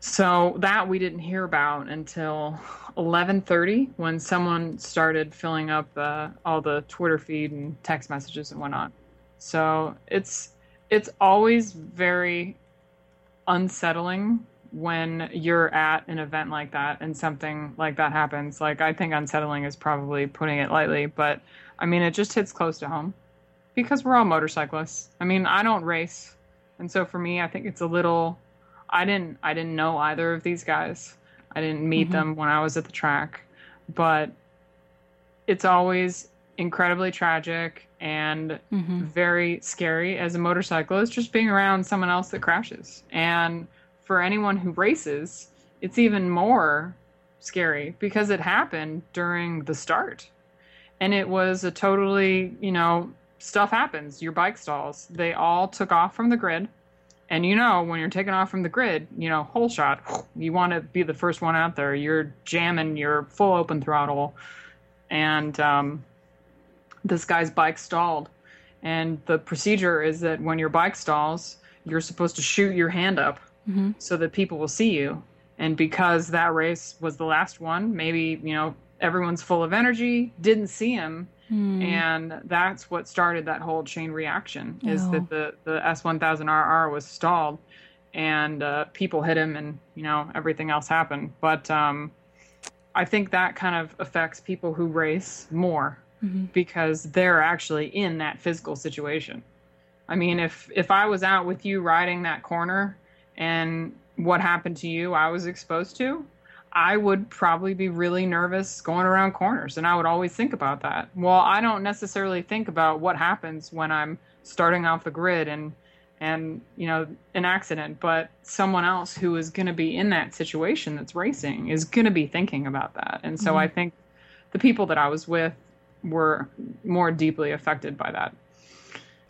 So that we didn't hear about until 11:30 when someone started filling up uh, all the Twitter feed and text messages and whatnot. So it's it's always very unsettling when you're at an event like that and something like that happens. Like I think unsettling is probably putting it lightly, but I mean it just hits close to home because we're all motorcyclists. I mean, I don't race. And so for me, I think it's a little I didn't I didn't know either of these guys. I didn't meet mm-hmm. them when I was at the track, but it's always incredibly tragic and mm-hmm. very scary as a motorcyclist just being around someone else that crashes. And for anyone who races, it's even more scary because it happened during the start. And it was a totally, you know, stuff happens. Your bike stalls. They all took off from the grid and you know, when you're taking off from the grid, you know, whole shot, you want to be the first one out there. You're jamming your full open throttle. And um, this guy's bike stalled. And the procedure is that when your bike stalls, you're supposed to shoot your hand up mm-hmm. so that people will see you. And because that race was the last one, maybe, you know, everyone's full of energy, didn't see him Hmm. And that's what started that whole chain reaction is oh. that the, the S1000RR was stalled and uh, people hit him and, you know, everything else happened. But um, I think that kind of affects people who race more mm-hmm. because they're actually in that physical situation. I mean, if, if I was out with you riding that corner and what happened to you, I was exposed to, I would probably be really nervous going around corners. And I would always think about that. Well, I don't necessarily think about what happens when I'm starting off the grid and, and, you know, an accident, but someone else who is going to be in that situation that's racing is going to be thinking about that. And so mm-hmm. I think the people that I was with were more deeply affected by that.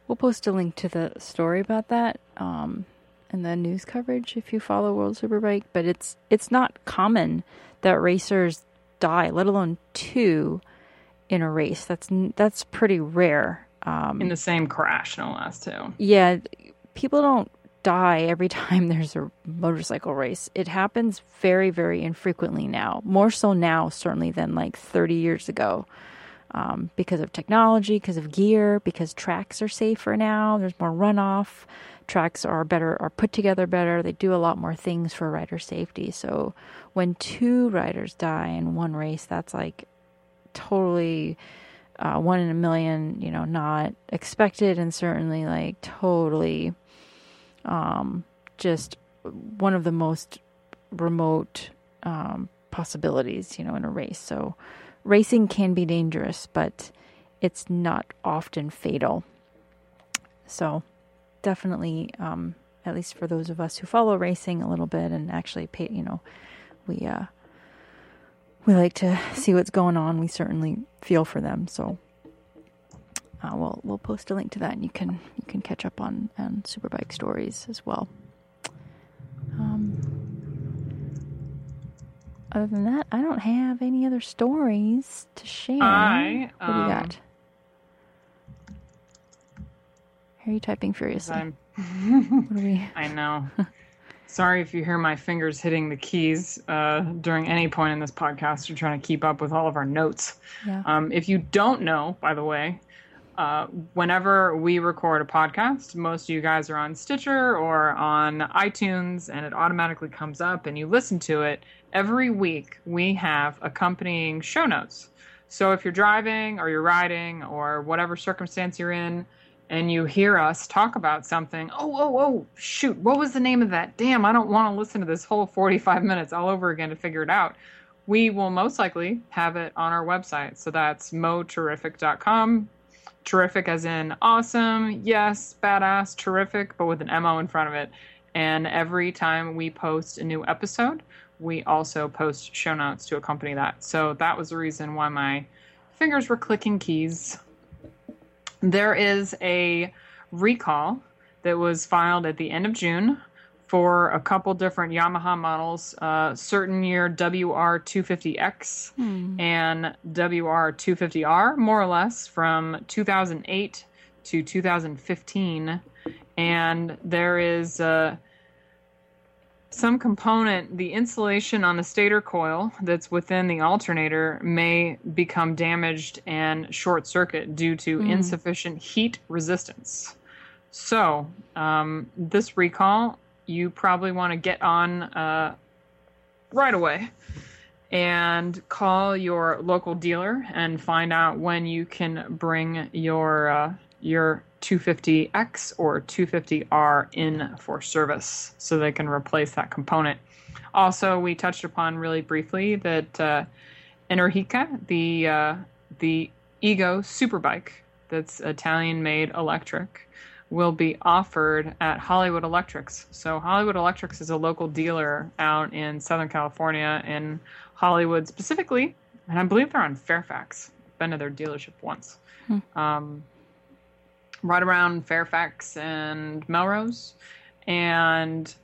We'll post a link to the story about that. Um, in the news coverage if you follow World Superbike, but it's it's not common that racers die, let alone two in a race. That's that's pretty rare. Um, in the same crash, no less, too. Yeah, people don't die every time there's a motorcycle race. It happens very, very infrequently now. More so now, certainly, than like 30 years ago. Um, because of technology, because of gear, because tracks are safer now. There's more runoff. Tracks are better are put together better. They do a lot more things for rider safety. So when two riders die in one race that's like totally uh, one in a million you know not expected and certainly like totally um, just one of the most remote um, possibilities you know in a race. So racing can be dangerous but it's not often fatal so definitely, um, at least for those of us who follow racing a little bit and actually pay, you know, we uh, we like to see what's going on. We certainly feel for them. So uh, we'll we'll post a link to that, and you can you can catch up on on Superbike stories as well. Other than that, I don't have any other stories to share. I what do you got? Um, Are you typing furiously? I'm, What are we? I know. Sorry if you hear my fingers hitting the keys uh, during any point in this podcast. We're trying to keep up with all of our notes. Yeah. Um, if you don't know, by the way, uh, whenever we record a podcast, most of you guys are on Stitcher or on iTunes, and it automatically comes up and you listen to it. Every week, we have accompanying show notes. So if you're driving or you're riding or whatever circumstance you're in, and you hear us talk about something, oh, oh, oh, shoot, what was the name of that? Damn, I don't want to listen to this whole 45 minutes all over again to figure it out. We will most likely have it on our website. So that's moterrific.com. Terrific as in awesome, yes, badass, terrific, but with an MO in front of it. And every time we post a new episode, we also post show notes to accompany that. So that was the reason why my fingers were clicking keys. There is a recall that was filed at the end of June for a couple different Yamaha models, uh, certain year WR250X and WR250R, more or less, from 2008 to 2015. And there is uh, some component, the insulation on the stator coil that's within the alternator may become damaged and short circuit due to insufficient heat resistance. So, um, this recall, you probably want to get on uh, right away and call your local dealer and find out when you can bring your uh, your 250X or 250R in for service so they can replace that component. Also, we touched upon really briefly that uh, Energica, the uh, the Ego Superbike that's Italian made electric, will be offered at Hollywood Electrics. So Hollywood Electrics is a local dealer out in Southern California in Hollywood specifically, and I believe they're on Fairfax. Been to their dealership once. Um, right around Fairfax and Melrose, and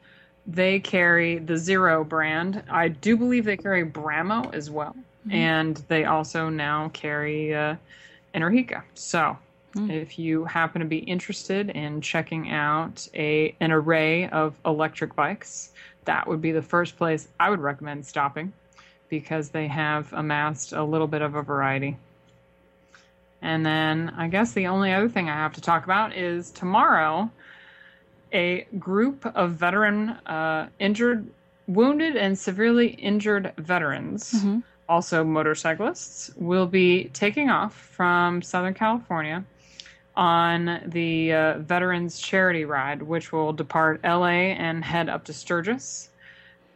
they carry the Zero brand. I do believe they carry Bramo as well, and they also now carry uh, Energica. So, if you happen to be interested in checking out a an array of electric bikes, that would be the first place I would recommend stopping because they have amassed a little bit of a variety. And then I guess the only other thing I have to talk about is tomorrow, a group of veteran, uh, injured, wounded, and severely injured veterans, also motorcyclists, will be taking off from Southern California on the uh, Veterans Charity Ride, which will depart LA and head up to Sturgis.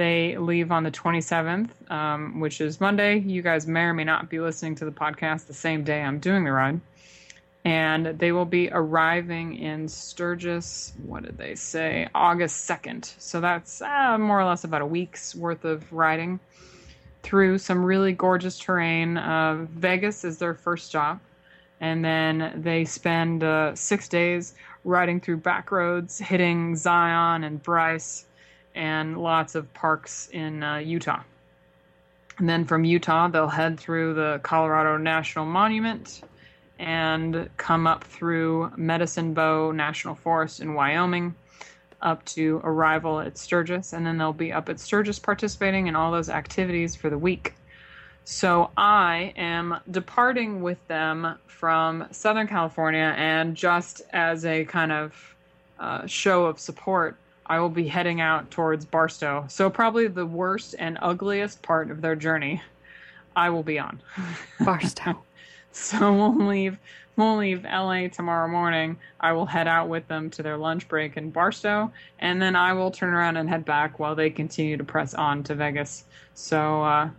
They leave on the 27th, um, which is Monday. You guys may or may not be listening to the podcast the same day I'm doing the ride. And they will be arriving in Sturgis, what did they say? August 2nd. So that's uh, more or less about a week's worth of riding through some really gorgeous terrain. Uh, Vegas is their first stop. And then they spend uh, six days riding through back roads, hitting Zion and Bryce and lots of parks in uh, Utah. And then from Utah, they'll head through the Colorado National Monument and come up through Medicine Bow National Forest in Wyoming up to arrival at Sturgis. And then they'll be up at Sturgis participating in all those activities for the week. So I am departing with them from Southern California, and just as a kind of uh, show of support, I will be heading out towards Barstow. So probably the worst and ugliest part of their journey, I will be on. Barstow. So we'll leave we'll leave LA tomorrow morning. I will head out with them to their lunch break in Barstow, and then I will turn around and head back while they continue to press on to Vegas. So uh,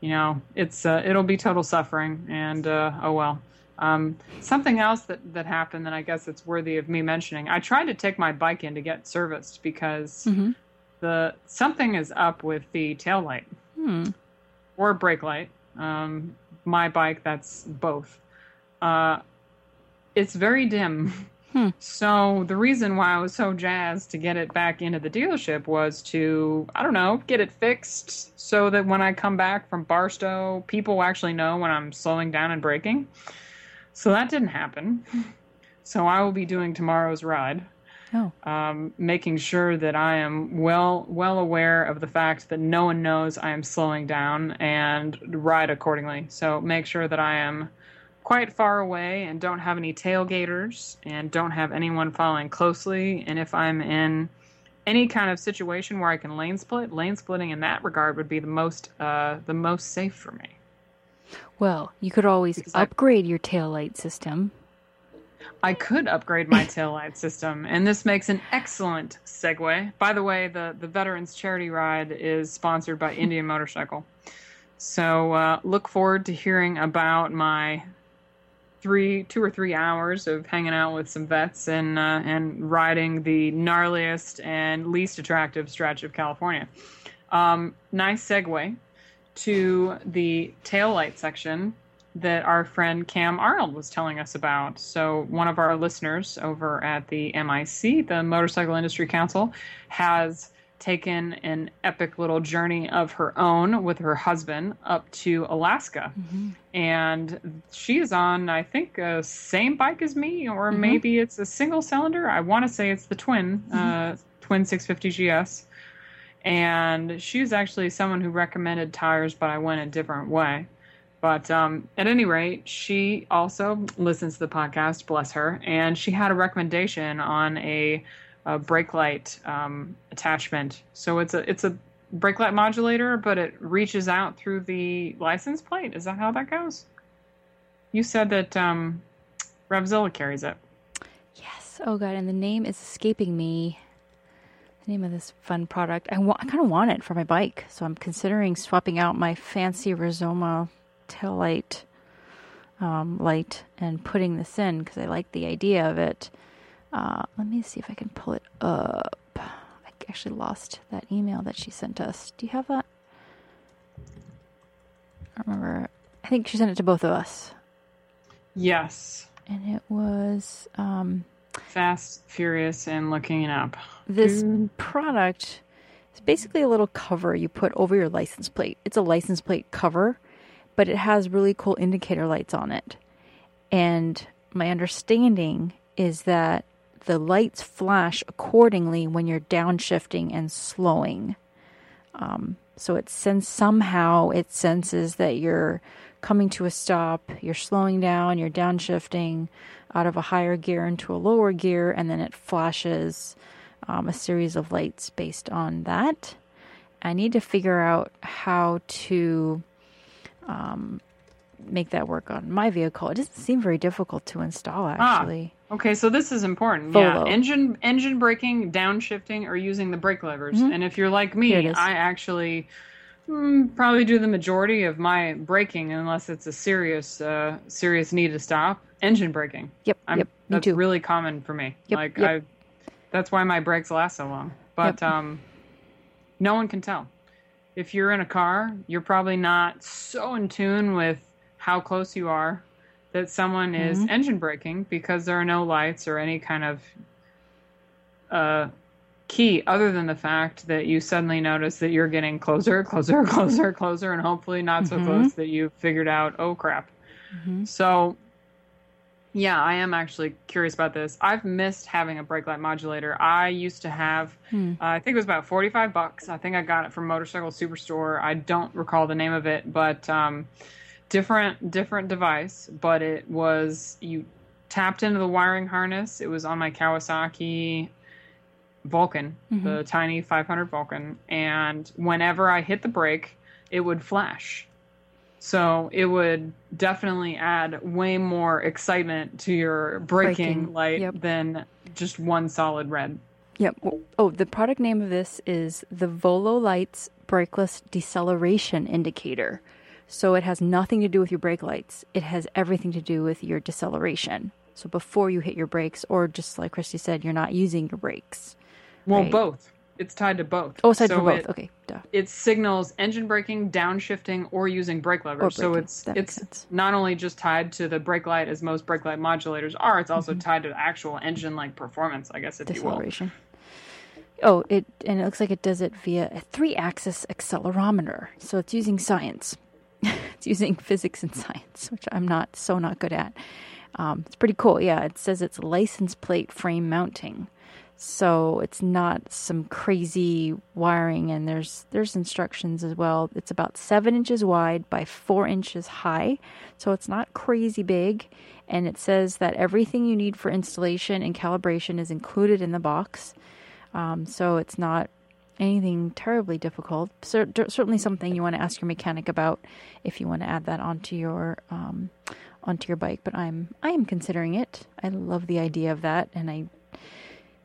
you know, it's uh, it'll be total suffering, and uh, oh well. Um, something else that, that happened that I guess it's worthy of me mentioning. I tried to take my bike in to get serviced because Mhm. the something is up with the tail light Hmm. or brake light. Um, my bike, that's both. Uh, it's very dim. Hmm. So the reason why I was so jazzed to get it back into the dealership was to, I don't know, get it fixed so that when I come back from Barstow, people actually know when I'm slowing down and braking. So that didn't happen. So I will be doing tomorrow's ride. Oh. Um, making sure that I am well well aware of the fact that no one knows I am slowing down and ride accordingly. So make sure that I am quite far away and don't have any tailgaters and don't have anyone following closely. And if I'm in any kind of situation where I can lane split, lane splitting in that regard would be the most uh, the most safe for me. Well, you could always Because I- upgrade your taillight system. I could upgrade my taillight system, and this makes an excellent segue. By the way, the, the Veterans Charity Ride is sponsored by Indian Motorcycle. So uh, look forward to hearing about my three, two or three hours of hanging out with some vets and uh, and riding the gnarliest and least attractive stretch of California. Um, nice segue to the taillight section that our friend Cam Arnold was telling us about. So, one of our listeners over at the MIC, the Motorcycle Industry Council, has taken an epic little journey of her own with her husband up to Alaska. Mm-hmm. And she is on, I think, a same bike as me, or mm-hmm. maybe it's a single cylinder. I want to say it's the twin, mm-hmm. uh, twin 650 GS. And she's actually someone who recommended tires, but I went a different way. But um, at any rate, she also listens to the podcast, bless her, and she had a recommendation on a, a brake light um, attachment. So it's a it's a brake light modulator, but it reaches out through the license plate. Is that how that goes? You said that um, Revzilla carries it. Yes. Oh god, and the name is escaping me. The name of this fun product. I want. I kind of want it for my bike, so I'm considering swapping out my fancy Rizoma taillight um, light and putting this in because I like the idea of it. Uh, let me see if I can pull it up. I actually lost that email that she sent us. Do you have that? I remember. I think she sent it to both of us, Yes, and it was. Um, fast, furious, and looking it up. this product is basically a little cover you put over your license plate. It's a license plate cover, but it has really cool indicator lights on it. And my understanding is that the lights flash accordingly when you're downshifting and slowing. Um, so it sends somehow it senses that you're coming to a stop, you're slowing down, you're downshifting out of a higher gear into a lower gear, and then it flashes um, a series of lights based on that. I need to figure out how to um, make that work on my vehicle. It doesn't seem very difficult to install, actually. Ah, Okay, so this is important. Yeah, engine engine braking, downshifting, or using the brake levers. And if you're like Mm-hmm. Me. I actually mm, probably do the majority of my braking unless it's a serious uh, serious need to stop. Engine braking. Yep, I'm, yep, me that's too. really common for me. Yep, like yep. I, that's why my brakes last so long. But Yep. um, no one can tell. If you're in a car, you're probably not so in tune with how close you are that someone is Mm-hmm. engine braking because there are no lights or any kind of uh, key other than the fact that you suddenly notice that you're getting closer, closer, closer, closer, and hopefully not so Mm-hmm. close that you've figured out, oh crap. So, yeah, I am actually curious about this. I've missed having a brake light modulator. I used to have, Hmm. uh, I think it was about 45 bucks. I think I got it from Motorcycle Superstore. I don't recall the name of it, but um, different different device. But it was you tapped into the wiring harness. It was on my Kawasaki Vulcan, the mm-hmm. tiny 500 Vulcan, and whenever I hit the brake, it would flash. So it would definitely add way more excitement to your braking, Braking, light yep. than just one solid red. Yep. Oh, the product name of this is the Volo Lights Brakeless Deceleration Indicator. So it has nothing to do with your brake lights. It has everything to do with your deceleration. So before you hit your brakes, or just like Christy said, you're not using your brakes. Well, Right. both. It's tied to both. Oh, aside So for both. It, okay, duh. it signals engine braking, downshifting, or using brake levers. so it's it's sense. not only just tied to the brake light as most brake light modulators are. It's Mm-hmm. also tied to actual engine like performance, I guess, if you will. Oh, it and it looks like it does it via a three-axis accelerometer. So it's using science. it's using physics and science, which I'm not so not good at. Um, it's pretty cool. Yeah, it says it's license plate frame mounting. So it's not some crazy wiring and there's there's instructions as well. It's about seven inches wide by four inches high. So it's not crazy big. And it says that everything you need for installation and calibration is included in the box. Um, so it's not anything terribly difficult. certainly something you want to ask your mechanic about if you want to add that onto your um, onto your bike. But I'm I am considering it. I love the idea of that, and I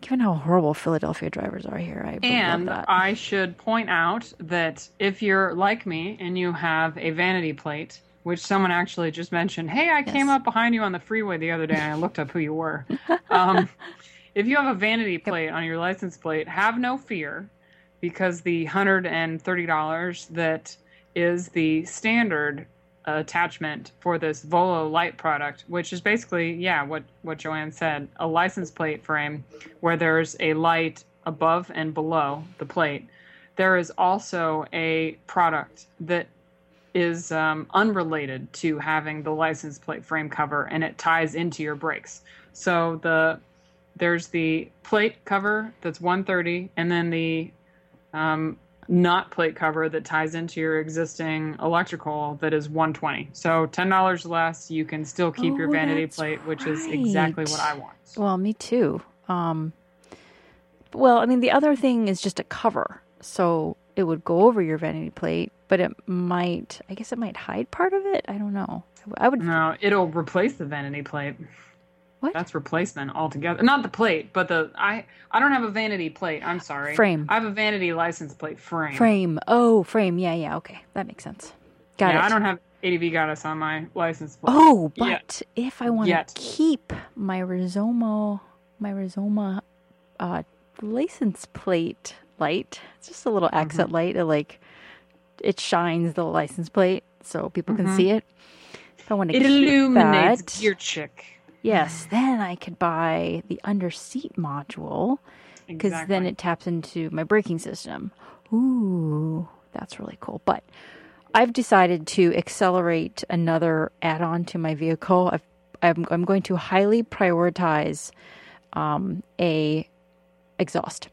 given how horrible Philadelphia drivers are here, I and I should point out that if you're like me and you have a vanity plate, which someone actually just mentioned, hey, I yes. came up behind you on the freeway the other day and I looked up who you were. Um, if you have a vanity plate yep. on your license plate, have no fear because the hundred and thirty dollars that is the standard attachment for this Volo Light product, which is basically, yeah, what, what Joanne said, a license plate frame where there's a light above and below the plate. There is also a product that is um, unrelated to having the license plate frame cover, and it ties into your brakes. So the there's the plate cover that's 130, and then the um, not plate cover that ties into your existing electrical that is 120 so $10 less you can still keep oh, your vanity plate which is exactly what i want. Well me too. Um, well i mean the other thing is just a cover. So it would go over your vanity plate but it might i guess it might hide part of it? I don't know. I would no it'll replace the vanity plate what? That's replacement altogether. Not the plate, but the I I don't have a vanity plate. I'm sorry. Frame. I have a vanity license plate frame. Frame. Oh, frame. Yeah, yeah. Okay, that makes sense. Got yeah, it. I don't have ADV Goddess on my license plate. Oh, but yet. if I want to keep my Rizoma my Rizoma uh, license plate light, it's just a little mm-hmm. accent light. It like it shines the license plate so people mm-hmm. can see it. If I want to keep it illuminates that, your chick. Yes, then I could buy the under seat module because exactly. then it taps into my braking system. Ooh, that's really cool. But I've decided to accelerate another add-on to my vehicle. i am I'm going to highly prioritize um, a exhaust,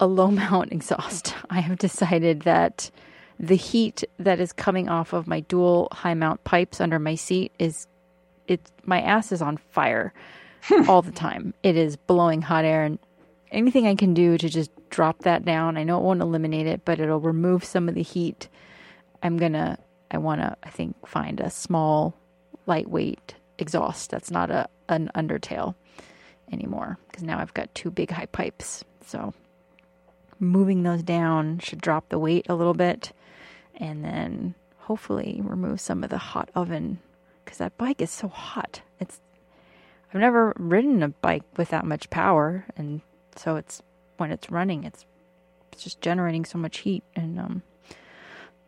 a low mount exhaust. I have decided that the heat that is coming off of my dual high mount pipes under my seat is it my ass is on fire all the time. It is blowing hot air and anything I can do to just drop that down. I know it won't eliminate it, but it'll remove some of the heat. I'm going to I want to I think find a small lightweight exhaust that's not a an undertail anymore because now I've got two big high pipes. So moving those down should drop the weight a little bit and then hopefully remove some of the hot oven because that bike is so hot. It's I've never ridden a bike with that much power, and so it's when it's running, it's it's just generating so much heat. And um,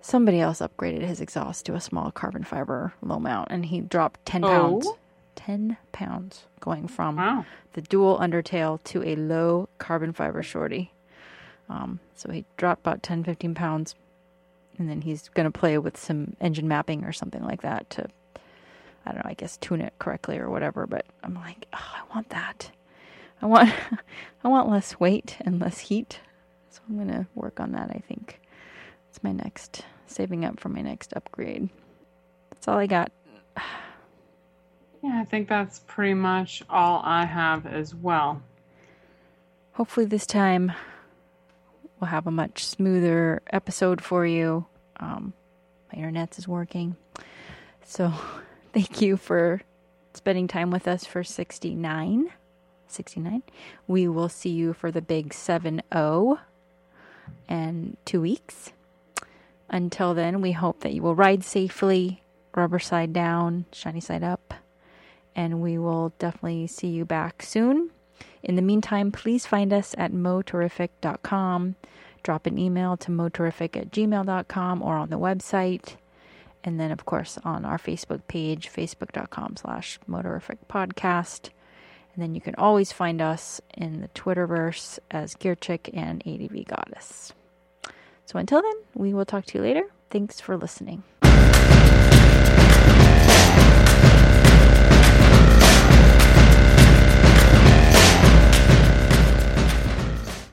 somebody else upgraded his exhaust to a small carbon fiber low mount, and he dropped ten oh. pounds. Ten pounds going from wow. the dual undertail to a low carbon fiber shorty. Um, so he dropped about 10, 15 pounds, and then he's going to play with some engine mapping or something like that to I don't know, I guess tune it correctly or whatever, but I'm like, oh, I want that. I want I want less weight and less heat. So I'm going to work on that, I think. It's my next saving up for my next upgrade. That's all I got. Yeah, I think that's pretty much all I have as well. Hopefully this time we'll have a much smoother episode for you. Um, my internet's is working. So Thank you for spending time with us for 69. 69. We will see you for the big 7 0 in two weeks. Until then, we hope that you will ride safely, rubber side down, shiny side up, and we will definitely see you back soon. In the meantime, please find us at motorific.com. Drop an email to motorific at gmail.com or on the website and then of course on our facebook page facebook.com slash motorific podcast. And then you can always find us in the twitterverse as gear chick and adv goddess. So until then we will talk to you later. Thanks for listening